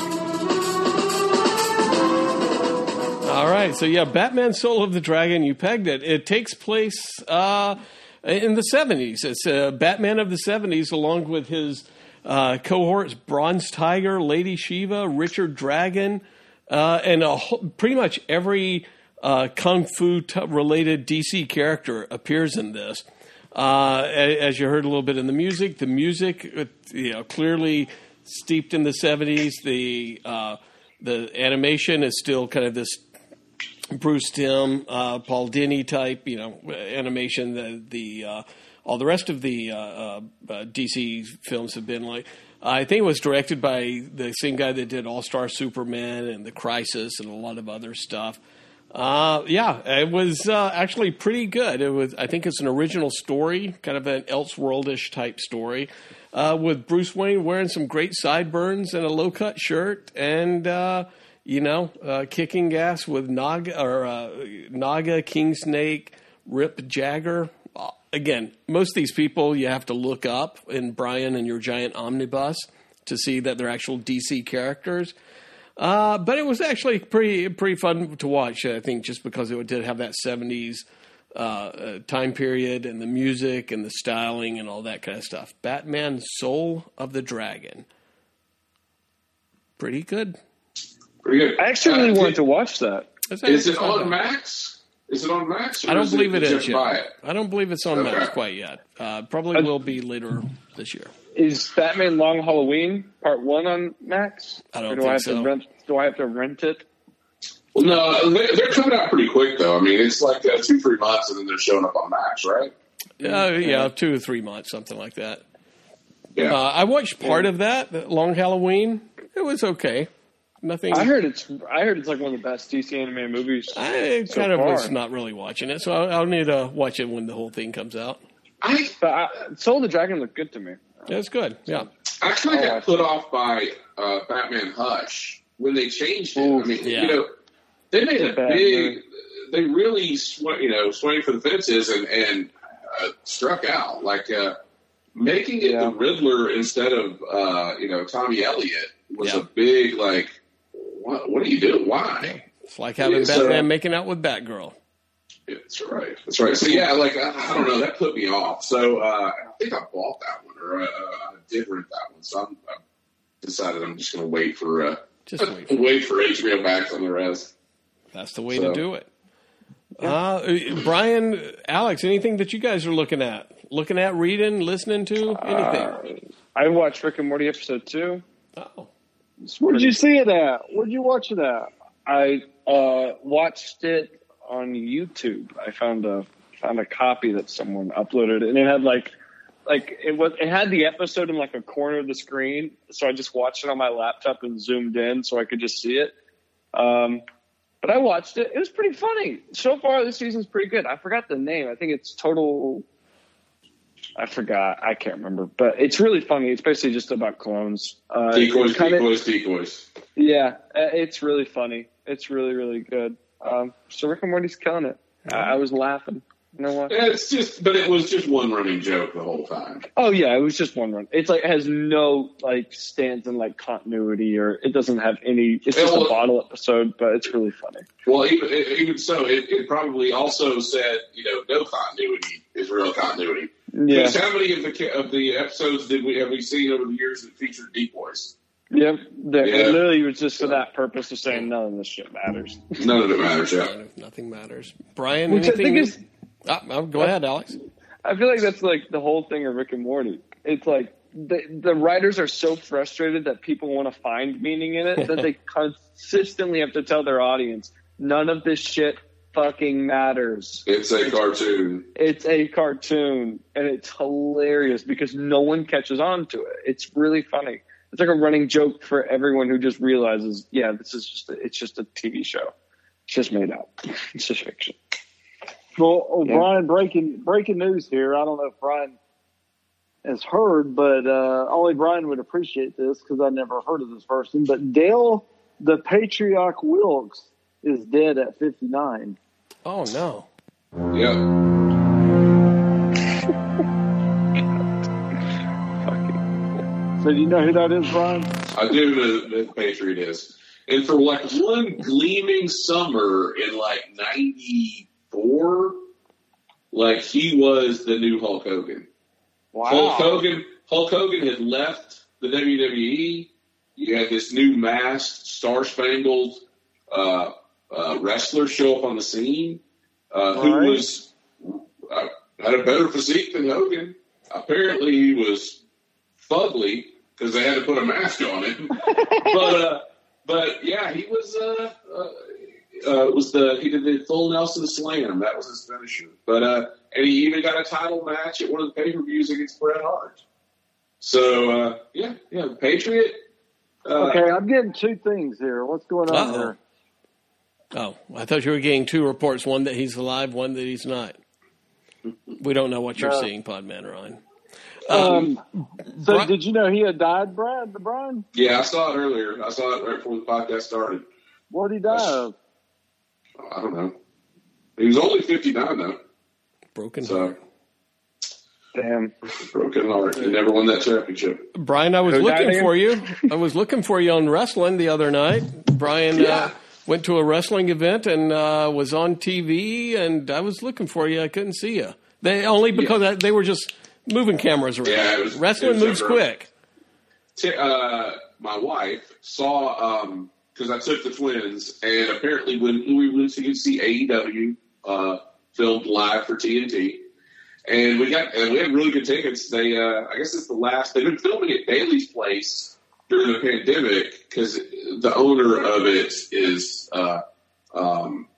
All right, so yeah, Batman: Soul of the Dragon. You pegged it. It takes place uh, in the '70s. It's uh, Batman of the '70s, along with his uh, cohorts: Bronze Tiger, Lady Shiva, Richard Dragon, uh, and whole, pretty much every uh, kung fu t- related DC character appears in this. Uh, as you heard a little bit in the music, the music, uh, you know, clearly steeped in the '70s. The the animation is still kind of this Bruce Timm, uh, Paul Dini type, you know, animation. The the uh, all the rest of the uh, uh, uh, DC films have been like. I think it was directed by the same guy that did All Star Superman and The Crisis and a lot of other stuff. Uh, yeah, it was actually pretty good. It was. I think it's an original story, kind of an Elseworldish type story, with Bruce Wayne wearing some great sideburns and a low cut shirt, and you know, uh, kicking gas with Naga or uh, Naga, King Snake, Rip Jagger. Uh, Again, most of these people you have to look up in Brian and your giant omnibus to see that they're actual DC characters. Uh, but it was actually pretty pretty fun to watch. I think just because it did have that seventies uh, uh, time period and the music and the styling and all that kind of stuff. Batman: Soul of the Dragon. Pretty good. Pretty good. I actually really wanted to watch that. Is it on Max? Is it on Max? I don't believe it did you is have to buy yet. it? I don't believe it's on Okay. Max quite yet. Uh, probably will be later this year. Is Batman Long Halloween Part One on Max? I don't or do think I have so. To rent, do I have to rent it? Well, no, they're, they're coming out pretty quick though. I mean, it's like uh, two, three months, and then they're showing up on Max, right? Uh, yeah, two or three months, something like that. Yeah. Uh, I watched part of that, Long Halloween. It was okay. Nothing. I heard it's. I heard it's like one of the best DC animated movies. I so kind of far. was not really watching it, so I'll, I'll need to watch it when the whole thing comes out. I, but I, Soul of the Dragon looked good to me. Yeah, it's good. Yeah. I kind of got put off by uh, Batman Hush when they changed it. I mean, yeah. you know, they made It's a a bad big. movie. They really, sw- you know, swung for the fences and and uh, struck out. Like uh, making it the Riddler instead of uh, you know Tommy Elliott was a big like. What, what do you do? Why? It's like having Yeah, so- Batman making out with Batgirl. That's right. That's right. So yeah, like I, I don't know, that put me off. So uh, I think I bought that one, or uh, I did rent that one. So I'm, I decided I'm just going to wait for uh, Just wait. wait for HBO Max on the rest. That's the way So- to do it. Uh, Brian, Alex, anything that you guys are looking at? Looking at, reading, listening to? Anything? I watched Rick and Morty episode two. Oh. Where'd you see it at? Where'd you watch it at? I uh, watched it on YouTube. I found a found a copy that someone uploaded, and it had like like it was it had the episode in like a corner of the screen. So I just watched it on my laptop and zoomed in so I could just see it. Um, but I watched it. It was pretty funny. So far, this season's pretty good. I forgot the name. I think it's Total. I forgot. I can't remember. But it's really funny. It's basically just about clones. Uh, decoys, kinda- decoys, decoys. yeah, uh, it's really funny. It's really, really good. Um, so Rick and Morty's killing it. I, I was laughing. You know what? It's just, but it was just one running joke the whole time. Oh yeah, it was just one run. It's like it has no like stands in like continuity or it doesn't have any. It's just Well, a bottle episode, but it's really funny. Well, even even so, it, it probably also said, you know, no continuity is real continuity. Yeah. Because how many of the of the episodes did we have we seen over the years that featured decoys? Yep. That, Yeah. It literally was just for that purpose of saying none of this shit matters. None of it matters. Yeah. Nothing matters. Brian, Which I anything? think is- oh, go ahead, Alex. I feel like that's like the whole thing of Rick and Morty. It's like the the writers are so frustrated that people want to find meaning in it that they consistently have to tell their audience none of this shit fucking matters. It's a cartoon. It's a cartoon and it's hilarious because no one catches on to it. It's really funny. It's like a running joke for everyone who just realizes, yeah, this is just a, it's just a TV show. It's just made up. It's just fiction. Well, oh, Yeah. Brian, breaking breaking news here. I don't know if Brian has heard, but uh, only Brian would appreciate this because I never heard of this person. But Del, the Patriarch Wilkes, is dead at 59. Oh no. Yeah. So do you know who that is, Brian? I do know that the Patriot is. And for like one gleaming summer in like '94, like he was the new Hulk Hogan. Wow. Hulk Hogan, Hulk Hogan had left the WWE. You had this new masked, star spangled uh, uh, wrestler show up on the scene, uh, who Right. was uh, had a better physique than Hogan. Apparently, he was fugly because they had to put a mask on him. but uh, but yeah, he was uh, uh, uh, was the he did the full Nelson Slam. That was his finisher. But uh, and he even got a title match at one of the pay per views against Bret Hart. So uh, yeah, yeah, Patriot. Uh, okay, I'm getting two things here. What's going on Uh-oh. here? Oh, I thought you were getting two reports: one that he's alive, one that he's not. We don't know what you're No. seeing, Podman Ryan. Um, so Bri- did you know he had died, Brad? The Brian? Yeah, I saw it earlier. I saw it right before the podcast started. What did he die of? I don't know. He was only 59 though. Broken So Damn. broken heart. He never won that championship. Brian, I was Who looking for you. I was looking for you on wrestling the other night. Brian uh, Yeah. Went to a wrestling event and uh, was on TV, and I was looking for you. I couldn't see you. They only because they were just moving cameras around. Yeah, it was- wrestling moves over- quick. T- uh, my wife saw because I took the twins, and apparently when we went to see AEW uh, filmed live for TNT, and we got and we had really good tickets. They, uh, I guess it's the last. They've been filming at Daily's Place during the pandemic because the owner of it is uh, um,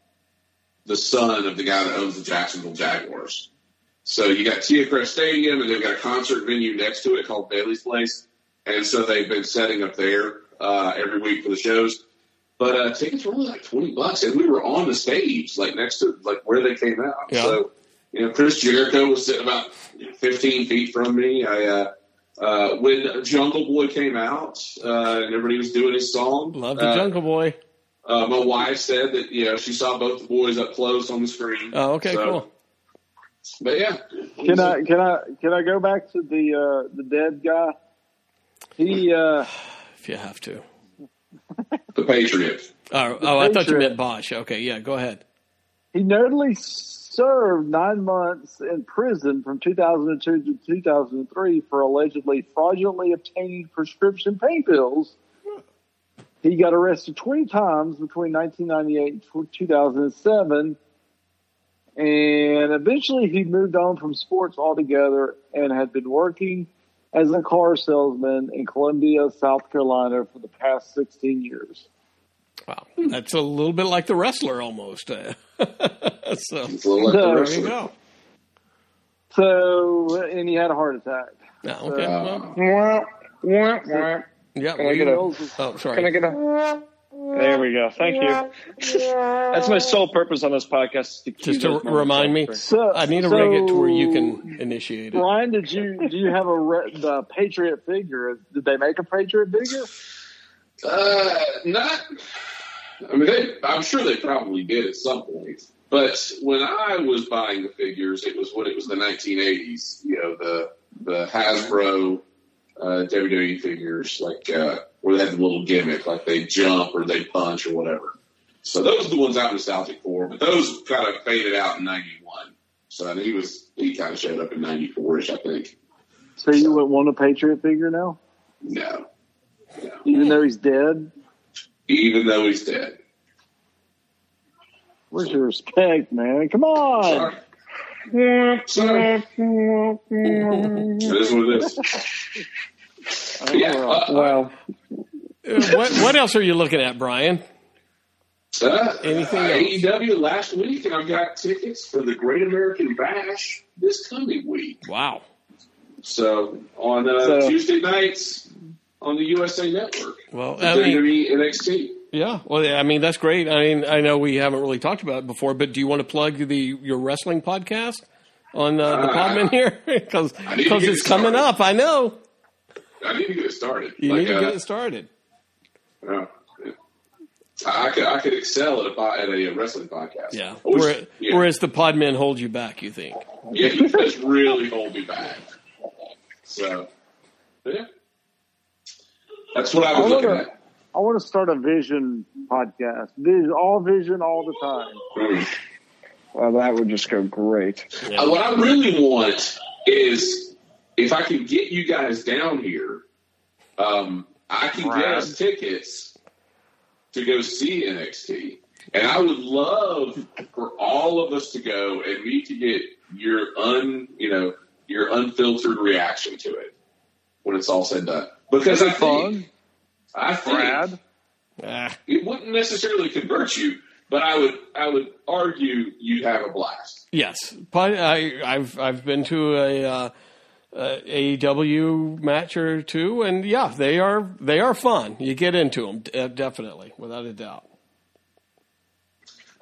the son of the guy that owns the Jacksonville Jaguars. So you got TIAA-CREF Stadium, and they've got a concert venue next to it called Daily's Place, and so they've been setting up there uh, every week for the shows. But uh, tickets were only like twenty bucks, and we were on the stage, like next to like where they came out. Yeah. So you know, Chris Jericho was sitting about fifteen feet from me. I uh, uh, when Jungle Boy came out uh, and everybody was doing his song. Love the uh, Jungle Boy. Uh, my wife said that you know she saw both the boys up close on the screen. Oh, okay, So- cool. But yeah, Can I can I can I go back to the uh, the dead guy? He uh, If you have to. the Patriot. Oh, oh I thought you meant Bosch. Okay, yeah, go ahead. he notably served nine months in prison from 2002 to 2003 for allegedly fraudulently obtaining prescription pain pills. He got arrested 20 times between 1998 and 2007. And eventually he moved on from sports altogether and had been working as a car salesman in Columbia, South Carolina for the past 16 years. Wow, that's a little bit like the wrestler almost. So little like the there you go. So, and he had a heart attack. Yeah, okay. So- well, Yeah. yeah. Can I get a? Oh, sorry. Can I get a? There we go. Thank you. That's my sole purpose on this podcast. To cue Just to those remind me. So- I need to so- rig it to where you can initiate it. Brian, did you do you have a re- the Patriot figure? Did they make a Patriot figure? Uh, not. I mean, they, I'm sure they probably did at some point. But when I was buying the figures, it was when it was the 1980s. You know, the the Hasbro uh, WWE figures, like uh, where they had the little gimmick, like they jump or they punch or whatever. So those are the ones I'm nostalgic for. But those kind of faded out in '91. So I mean, he was he kind of showed up in '94ish, I think. So you would want a Patriot figure now, No, even though he's dead. even though he's dead. Where's your respect, man? Come on. Sorry. It is what it is. Yeah, uh, Well, Uh, what, what else are you looking at, Brian? Uh, Anything uh, else? AEW last week, and I've got tickets for the Great American Bash this coming week. Wow. So on uh, So- Tuesday nights on the USA Network, Well, I mean, WWE NXT. yeah. Well, yeah, I mean, that's great. I mean, I know we haven't really talked about it before, but do you want to plug the your wrestling podcast on uh, the Uh, Podman here? Because I need to get it's it coming up. I know. I need to get it started. You Like, need to uh, get it started. uh, I could I could excel at a at a wrestling podcast. Yeah. Wish- Where- yeah. Whereas the Podmen hold you back, you think? yeah, he does really hold me back. So, yeah, that's what I I was looking wanna, at. I want to start a Vision podcast. Vision, all Vision, all the time. Well, that would just go great. Uh, what I really want is if I can get you guys down here, um, I can get us tickets to go see NXT. And I would love for all of us to go and me to get your un, you know, your unfiltered reaction to it when it's all said and done. Because I That'd fun. think, I think Brad. Ah, it wouldn't necessarily convert you, but I would, I would argue you'd have a blast. yes. Pod, I, I've I've been to a uh, uh, AEW match or two, and yeah, they are they are fun. You get into them uh, definitely, without a doubt.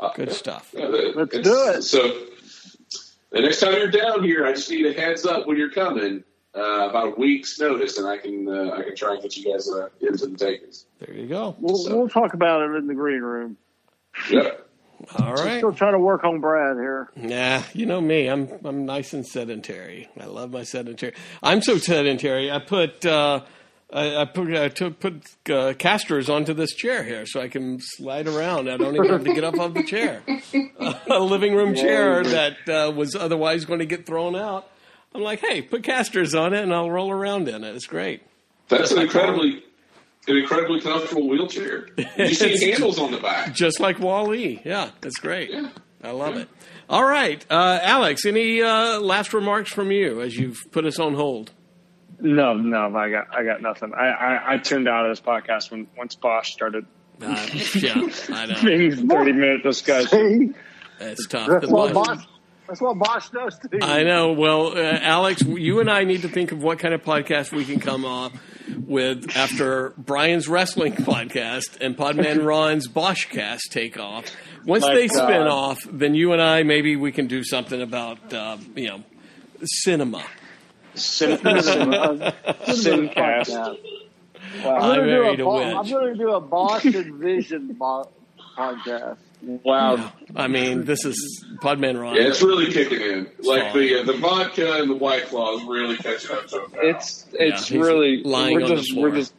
Uh, Good stuff. Yeah, Let's do it. So the next time you're down here, I just need a heads up when you're coming, uh, about a week's notice, and I can uh, I can try and get you guys uh, into the takings. There you go. We'll, we'll talk about it in the green room. Yeah. All right. Still trying to work on Brad here. Nah, you know me. I'm I'm nice and sedentary. I love my sedentary. I'm so sedentary. I put uh, I, I put I took, put uh, casters onto this chair here so I can slide around. I don't even have to get up off the chair. a living room chair that uh, was otherwise going to get thrown out. I'm like, hey, put casters on it and I'll roll around in it. It's great. That's Just an like incredibly an incredibly comfortable wheelchair. You see It's handles on the back. Just like Wall-E. Yeah, that's great. Yeah. I love it. All right, uh, Alex. Any uh, last remarks from you as you've put us on hold? No, no, I got, I got nothing. I, I, I tuned out of this podcast when once Bosch started Uh, yeah, I know. Being thirty minute discussion. It's tough. That's The what Bosch- Bosch. That's what Bosch does to you. I know. Well, uh, Alex, you and I need to think of what kind of podcast we can come off with after Brian's wrestling podcast and Podman Ron's Boschcast take off. Once My they God. spin off, then you and I maybe we can do something about uh, you know cinema. Sim- Cinema. sim- Wow. I I'm gonna do a, a I'm going to do a Bosch and Vision bo- podcast. Wow. I mean, this is Podman Ron. Yeah, it's really kicking in. Like the uh, the vodka and the white claw is really catching up to it. now. It's it's he's really lying we're on the just floor. we're just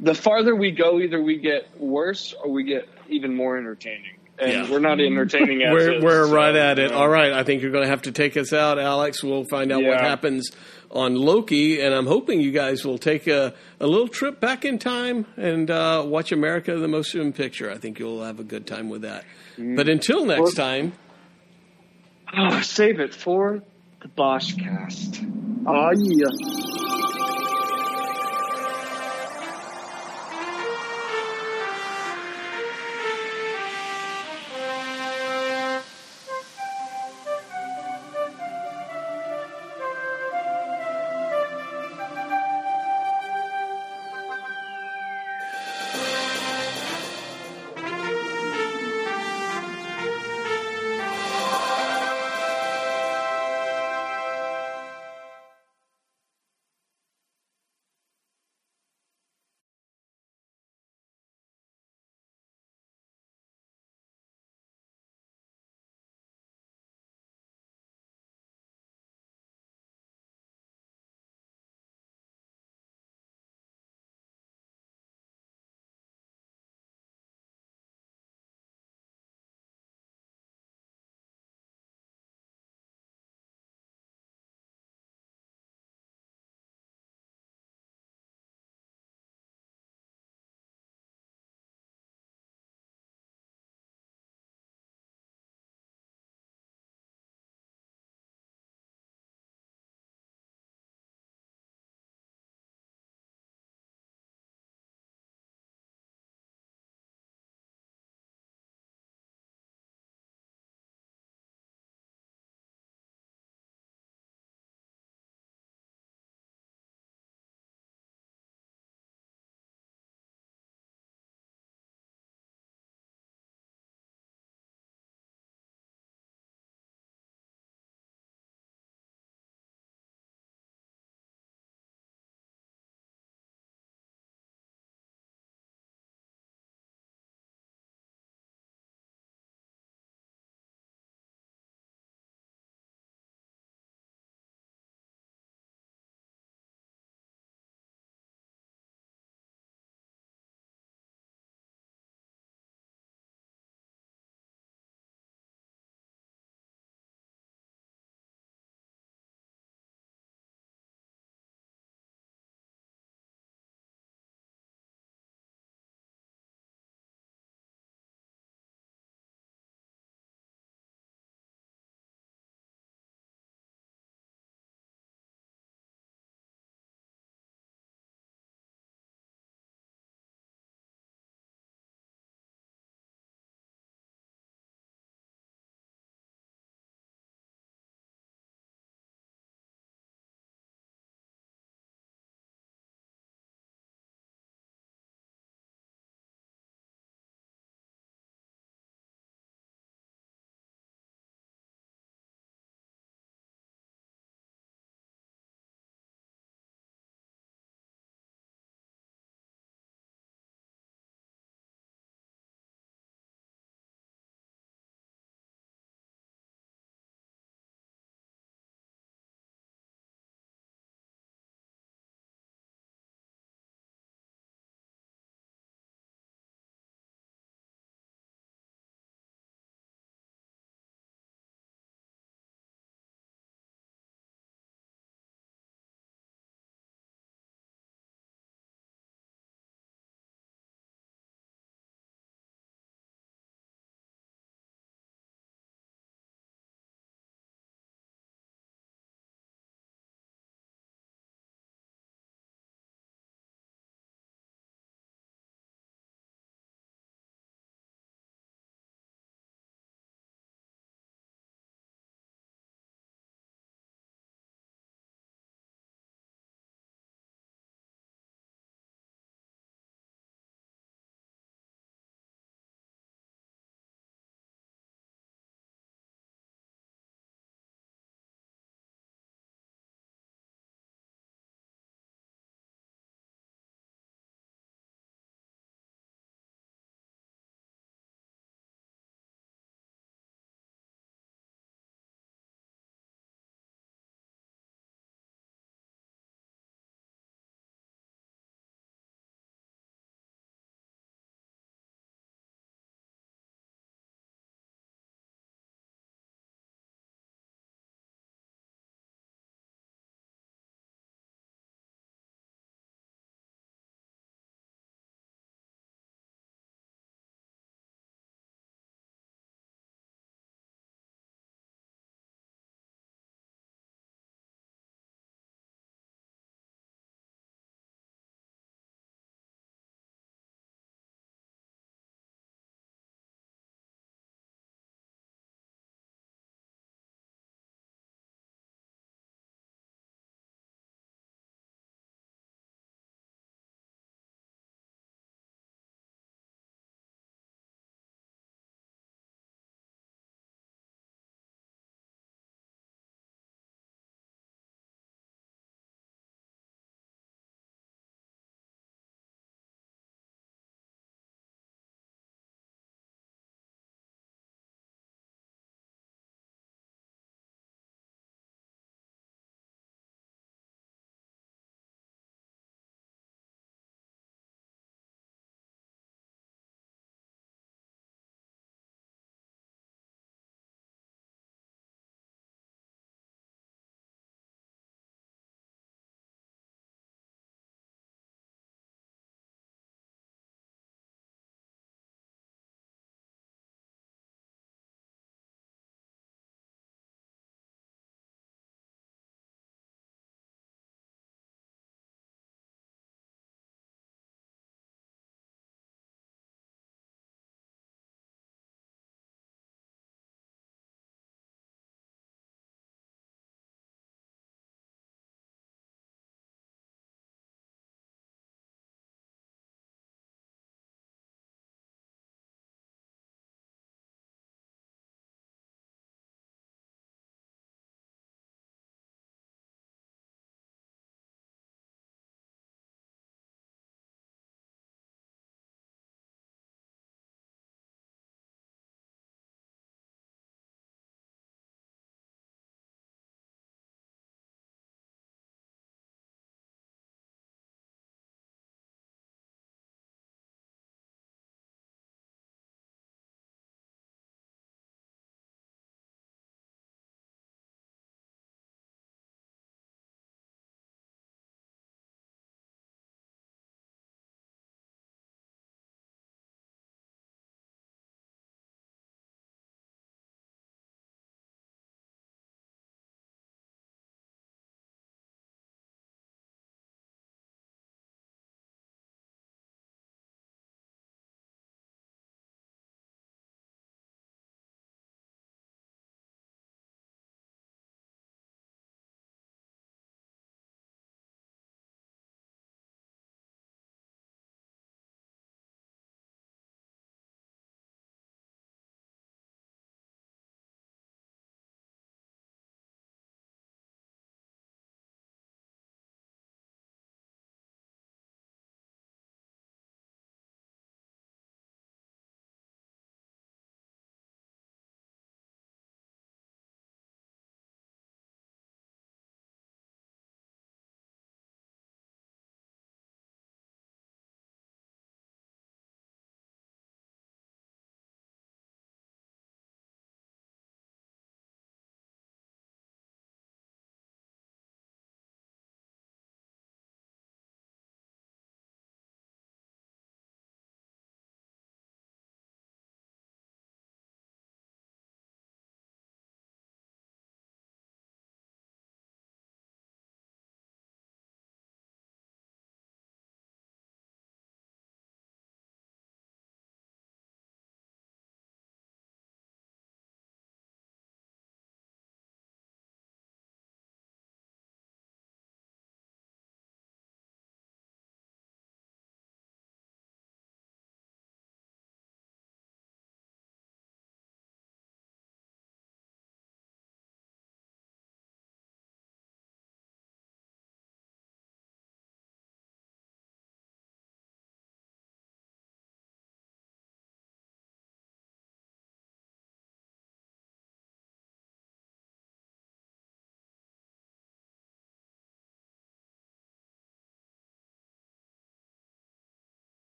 the farther we go, either we get worse or we get even more entertaining, and Yeah. we're not entertaining. As we're is, we're so, right at it. you know. All right, I think you're going to have to take us out, Alex. We'll find out what happens on Loki, and I'm hoping you guys will take a, a little trip back in time and uh, watch America: The Most Motion Picture. I think you'll have a good time with that. Mm. But until next time, Oh, save it for the Bosch cast. Oh, ah, yeah.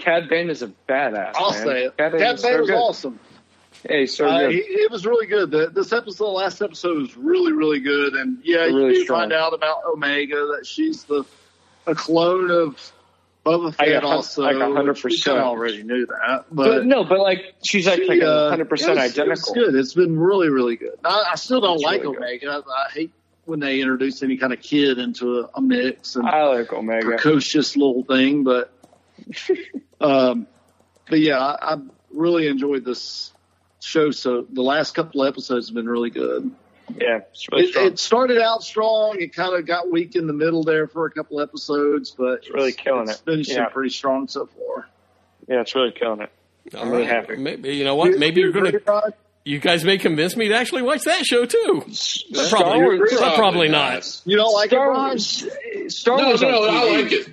Cad Bane is a badass. I'll man. say it. Cad Bane Cad Bane so was good. awesome. Hey, so Uh, he, it was really good. The, this episode, the last episode, was really, really good. And yeah, you Really do strong. find out about Omega that she's the a clone of Boba I Fett. hun- also, I got 100%. Already knew that, but, but, no, but like she's like, she, like uh, 100 percent it was- It was identical. good. It's been really, really good. I, I still don't It's like really. Omega. I, I hate when they introduce any kind of kid into a, a mix and I like Omega. precocious little thing, but um, but yeah, I, I really enjoyed this show. So the last couple of episodes have been really good. Yeah, it's really It, it started out strong. It kind of got weak in the middle there for a couple episodes, but it's really killing it's it. Finishing Yeah. pretty strong so far. yeah, it's really killing it. I'm really right. happy. Maybe you know what? Maybe you're gonna. You guys may convince me to actually watch that show too. Star Probably, Wars- probably, probably not. You don't like Star it, Wars. Star No, Wars no, on I like it.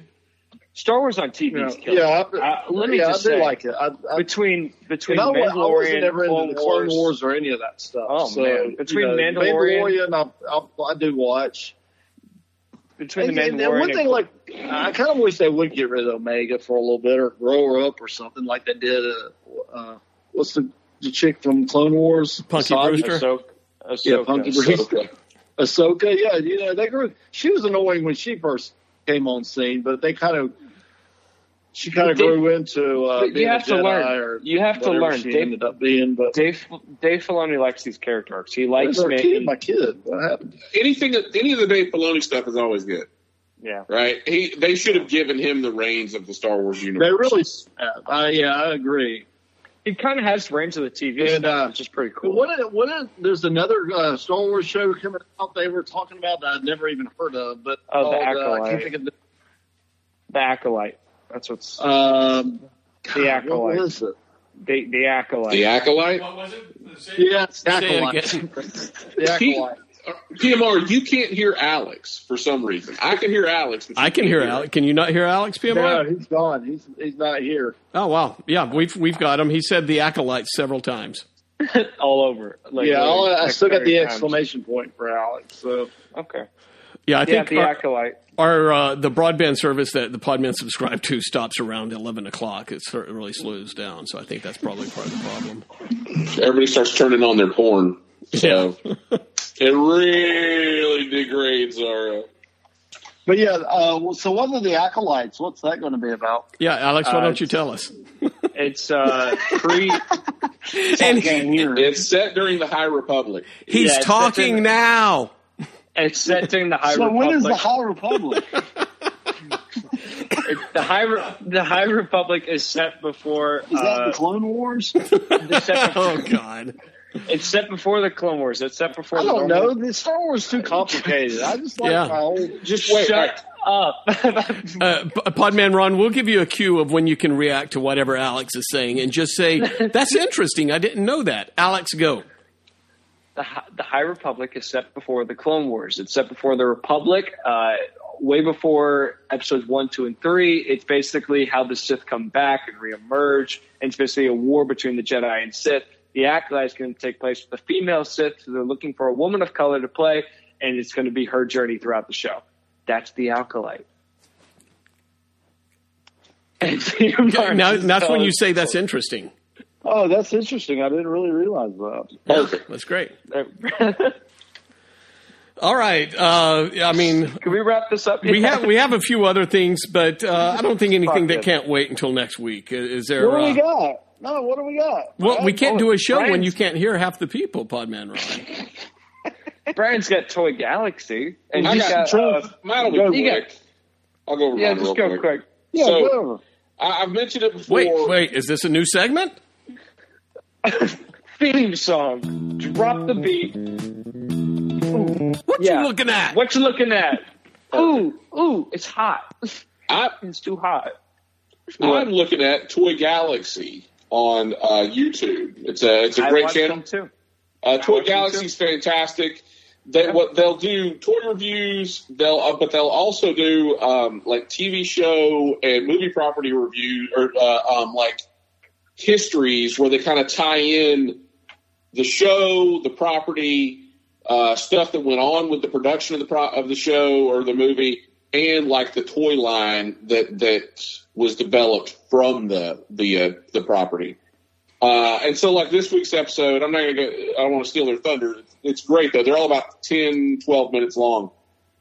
Star Wars on TV Yeah, is killing. yeah, it. I, Uh, let me yeah, just I do say, like it. I, I, between between I, wa- I Mandalorian, wasn't ever into Clone the Clone Wars, Wars or any of that stuff. Oh, so, man. Between you know, Mandalorian- Mandalorian, I, I, I do watch. between And, the Mandalorian, and one and thing, like, I kind of wish they would get rid of Omega for a little bit or grow her up or something like they did. Uh, uh, what's the, the chick from Clone Wars? Punky Ahsoka? Brewster? Ahsoka, Yeah, Ahsoka. Punky Brewster. Ahsoka, yeah, you know, they grew. She was annoying when she first came on scene, but they kind of, she kind of They- grew into uh, being you have a to Jedi learn. or You have to whatever learn. She Dave- ended up being, but Dave Dave Filoni likes these character arcs. He likes Where's our kid, my kid. What happened? Anything, any of the Dave Filoni stuff is always good, Yeah, right? He, they should have given him the reins of the Star Wars universe. They really, uh, yeah, I agree. he kind of has reins of the TV, And, uh, which is pretty cool. what? If, what? There's another uh, Star Wars show coming out. They were talking about that I'd never even heard of, but Oh, the called, uh, I Acolyte. can't think of the. the acolyte. That's what's Um, the God, acolyte. What is it? The the acolyte. The Acolyte? Yeah, it's Say it Acolyte. again. the He- Acolyte. PMR, you can't hear Alex for some reason. I can hear Alex. But I can can't hear Alex. Can you not hear Alex PMR? No, he's gone. He's he's not here. Oh wow, yeah, we've we've got him. He said the acolyte several times. all over. Like, yeah, really, I'll, I still got the times. exclamation point for Alex. So Okay. Yeah, I yeah, think the our, acolyte. our uh, the broadband service that the Podman subscribe to stops around eleven o'clock. It really slows down, so I think that's probably part of the problem. Everybody starts turning on their porn. So it really degrades our. Uh, But yeah, uh, well, so what are the acolytes? What's that going to be about? Yeah, Alex, why Uh, don't you tell us? It's uh pre. And it's set during the High Republic. He's Yeah, talking such a- now. It's set during the High so Republic. when is the High Republic? The High Re- the High Republic is set before. Is that uh, the Clone Wars? it's set before, Oh God. It's set before the Clone Wars. It's set before. I the don't normal- know. The Star Wars is too complicated. I just like Yeah. my old. Just wait. Shut up. Uh, Podman Ron, we'll give you a cue of when you can react to whatever Alex is saying, and just say that's interesting. I didn't know that. Alex, go. The, the High Republic is set before the Clone Wars. It's set before the Republic, uh, way before episodes one, two, and three. It's basically how the Sith come back and reemerge, and it's basically a war between the Jedi and Sith. The Acolyte is going to take place with a female Sith, so they're looking for a woman of color to play, and it's going to be her journey throughout the show. That's the Acolyte. And Now, that's when you say that's interesting. Oh, that's interesting. I didn't really realize that. Yeah, that's great. All right. Uh, I mean, Can we wrap this up? we have we have a few other things, but uh, I don't think anything Fuck that it. can't wait until next week. Is there? What do we Uh, got? No, what do we got? well, we can't do a show when you can't hear half the people, Podman Ron. Brian's got Toy Galaxy, and I got, got uh, mine'll be you quick. got- I'll go over yeah, just real go quick. quick. Yeah, So- whatever. I, I've mentioned it before. Wait, wait. Is this a new segment? theme song. Drop the beat. What Yeah. you looking at? What you looking at? Ooh, ooh, it's hot. I, It's too hot. I'm looking at Toy Galaxy on uh, YouTube. It's a it's a I great channel. too. Uh, Toy Galaxy's fantastic. They Yeah. what they'll do toy reviews. They'll uh, but they'll also do um, like TV show and movie property reviews or uh, um, like histories where they kind of tie in the show, the property, uh, stuff that went on with the production of the pro- of the show or the movie, and like the toy line that that was developed from the the uh, the property. Uh, and so like this week's episode, I'm not gonna go, I don't want to steal their thunder. It's great though. They're all about 10, 12 minutes long.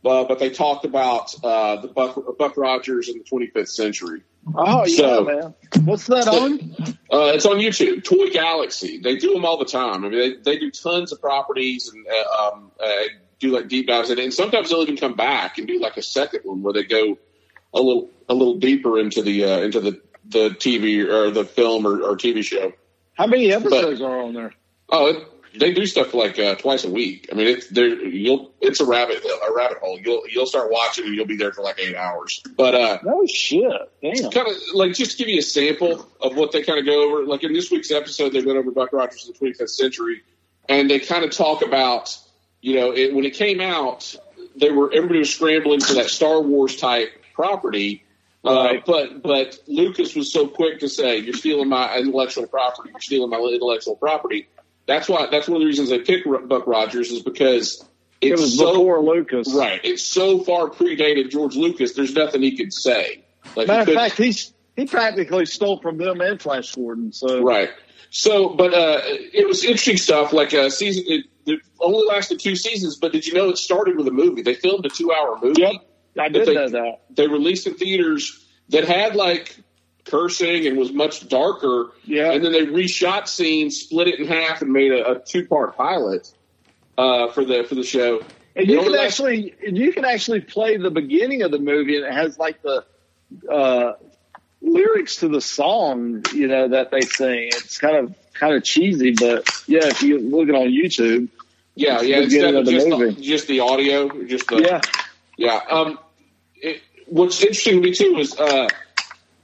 Uh, but they talked about uh, the Buck, Buck Rogers in the 25th century. Oh yeah, So- man. What's that on? Uh, it's on YouTube, Toy Galaxy. They do them all the time. I mean, they, they do tons of properties and uh, um, uh, do like deep dives it. And sometimes they'll even come back and do like a second one where they go a little a little deeper into the uh, into the the TV or the film or, or TV show. How many episodes are on there? Oh, it, they do stuff like uh, twice a week. I mean, it's there. You'll it's a rabbit a rabbit hole. You'll you'll start watching and you'll be there for like eight hours. But uh, no shit, damn. Kind of like just to give you a sample of what they kind of go over. Like in this week's episode, they went over Buck Rogers in the 25th century, and they kind of talk about you know it, when it came out, they were everybody was scrambling for that Star Wars type property. Uh, but but Lucas was so quick to say, "You're stealing my intellectual property. You're stealing my intellectual property." That's why. That's one of the reasons they picked Buck Rogers is because It it's was so before Lucas. right. It's so far predated George Lucas. There's nothing he could say. Like Matter of fact, he's he practically stole from them and Flash Gordon. So Right. So, but uh, it was interesting stuff. Like uh, season, it, it only lasted two seasons. But did you know it started with a movie? They filmed a two-hour movie. Yep, I did they, know that. They released in theaters that had like cursing and was much darker. Yeah. And then they reshot scenes, split it in half, and made a, a two-part pilot uh, for the for the show. And you can actually and you can actually play the beginning of the movie, and it has like the uh, lyrics to the song, you know, that they sing. It's kind of kind of cheesy, but yeah, if you look it on YouTube, Yeah, yeah. Instead of the just the, movie. just the audio, just the Yeah. yeah. Um, it, what's interesting to me too is uh,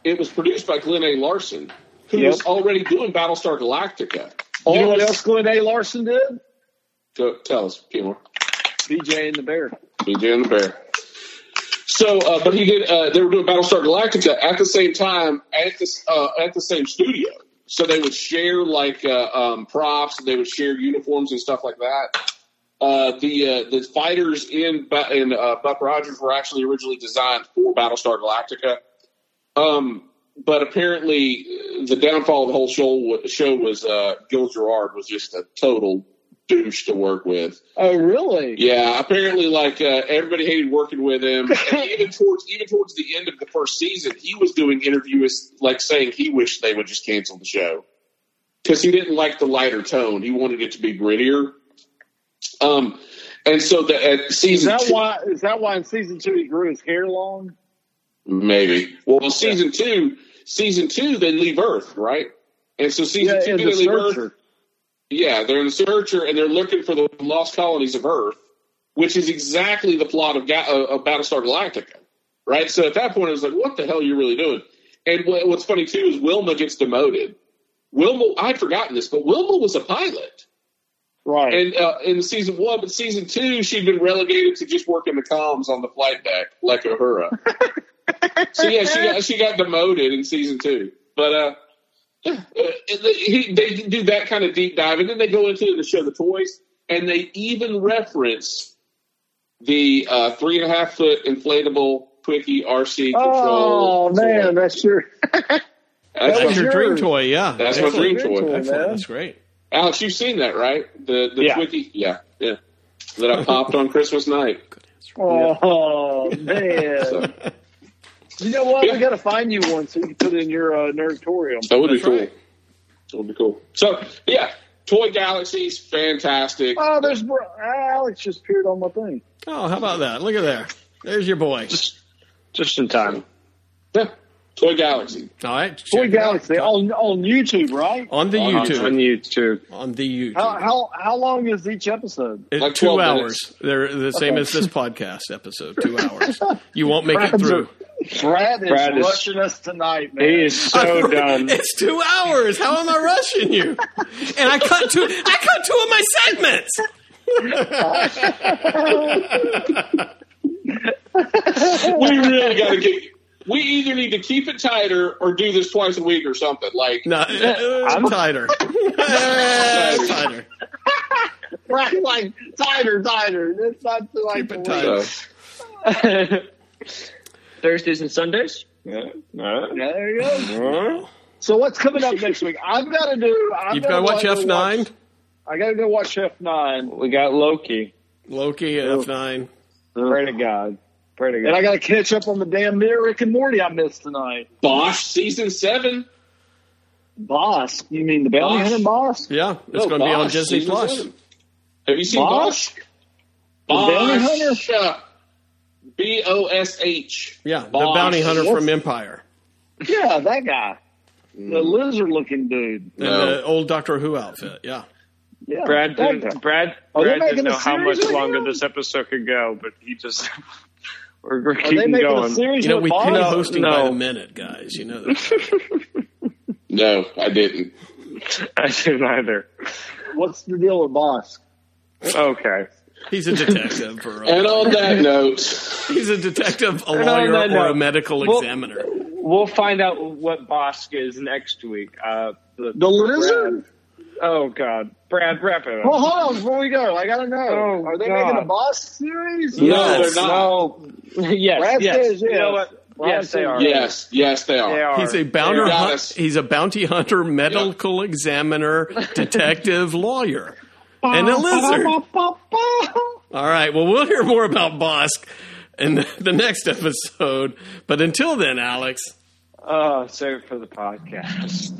it was produced by Glenn A. Larson, who Yep. was already doing Battlestar Galactica. you know what else Glenn A. Larson did? Go, tell us, Kimmer. BJ and the Bear. BJ and the Bear. So, uh, but he did. Uh, they were doing Battlestar Galactica at the same time at this uh, at the same studio. So they would share like uh, um, props. They would share uniforms and stuff like that. Uh, the uh, the fighters in in uh, Buck Rogers were actually originally designed for Battlestar Galactica. Um, but apparently, uh, the downfall of the whole show show was uh, Gil Gerard was just a total douche to work with. Oh, really? Yeah, apparently, like uh, everybody hated working with him. and even towards even towards the end of the first season, he was doing interviews like saying he wished they would just cancel the show because he didn't like the lighter tone. He wanted it to be grittier. Um, and so the at Is season that two, why? Is that why in season two he grew his hair long? Maybe well, season two, season two, they leave Earth, right? And so season Yeah, two, they the leave Earth. Searcher. Yeah, they're in the searcher and they're looking for the lost colonies of Earth, which is exactly the plot of, Ga- uh, of Battlestar Galactica, right? So at that point, it was like, what the hell are you really doing? And what, what's funny too is Wilma gets demoted. Wilma, I'd forgotten this, but Wilma was a pilot, right? And uh, in season one, but season two, she'd been relegated to just working the comms on the flight deck, like Uhura. so yeah, she got she got demoted in season two, but uh. Uh, he, they do that kind of deep dive, and then they go into the show the toys, and they even reference the uh, three and a half foot inflatable Twiki RC control. Oh control. man, that's your. That's, That's your dream toy, yeah. That's my Excellent. dream toy. Excellent. That's great. Alex, you've seen that, right? The the Yeah. Twiki, yeah, yeah, that I popped on Christmas night. Oh man. So, You know what? We got to find you one so you can put it in your uh, nerdtorium. that would be cool. That would be cool. So yeah, Toy Galaxy's fantastic. Oh, there's Bro- Alex just appeared on my thing. Oh, how about that? Look at there. There's your boy. Just just in time. Yeah, Toy Galaxy. All right. Toy check. Galaxy on on YouTube, right? On the On- YouTube. On YouTube. On the YouTube. How how how long is each episode? It- Like two hours. minutes. They're the same Okay. as this podcast episode. Two hours. You won't make it Brad's through. Brad is Brad is- rushing us tonight, man. He is so done. It's two hours. How am I rushing you? And I cut two. I cut two of my segments. we really got to get. We either need to keep it tighter or do this twice a week or something. Like No, I'm tighter. Eh, tighter. Brad like tighter, tighter. It's not too like Keep it the tight. so. Thursdays and Sundays. Yeah. There you go. So what's coming up next week? I've got to do. I've You've got to watch F nine. I got to go watch F nine. We got Loki. Loki F nine. Pray to God. Pray to God. And I got to catch up on the damn near Rick and Morty I missed tonight. Bosch season seven. Boss? You mean the bounty Bosch? hunter boss? Yeah, it's No, going to be on Disney Plus. seven. Have you seen Bosch? Bosch? The bounty hunter? Bosch. B O S H. Yeah, the bounty hunter What's- from Empire Yeah, that guy, the Mm. lizard-looking dude. and the old Doctor Who outfit. Yeah. Yeah, Brad didn't. Brad. Brad didn't know how much longer him? this episode could go, but he just. we're, we're Are keeping making going. a series You know, with we Bosch? pay hosting by no. the minute, guys. You know. No, I didn't. I didn't either. What's the deal with Boss? Okay. He's a detective, or And on that note, he's a detective, a lawyer, that or a note, medical well- examiner. We'll find out what Bossk is next week. Uh, the, The lizard? Oh God, Brad, wrap it up. Well, hold on before we go. I gotta know. Oh, Are they God. making a Boss series? No, Yes, they're not. No. yes, Brad yes. says You know yes. what? Brad yes, they says are. yes, yes, they are. They are. He's a bounty They got hunt, us. He's a bounty hunter, medical examiner, detective, lawyer, and a lizard. All right. Well, we'll hear more about Bossk in the next episode. But until then, Alex. Oh, save it for the podcast.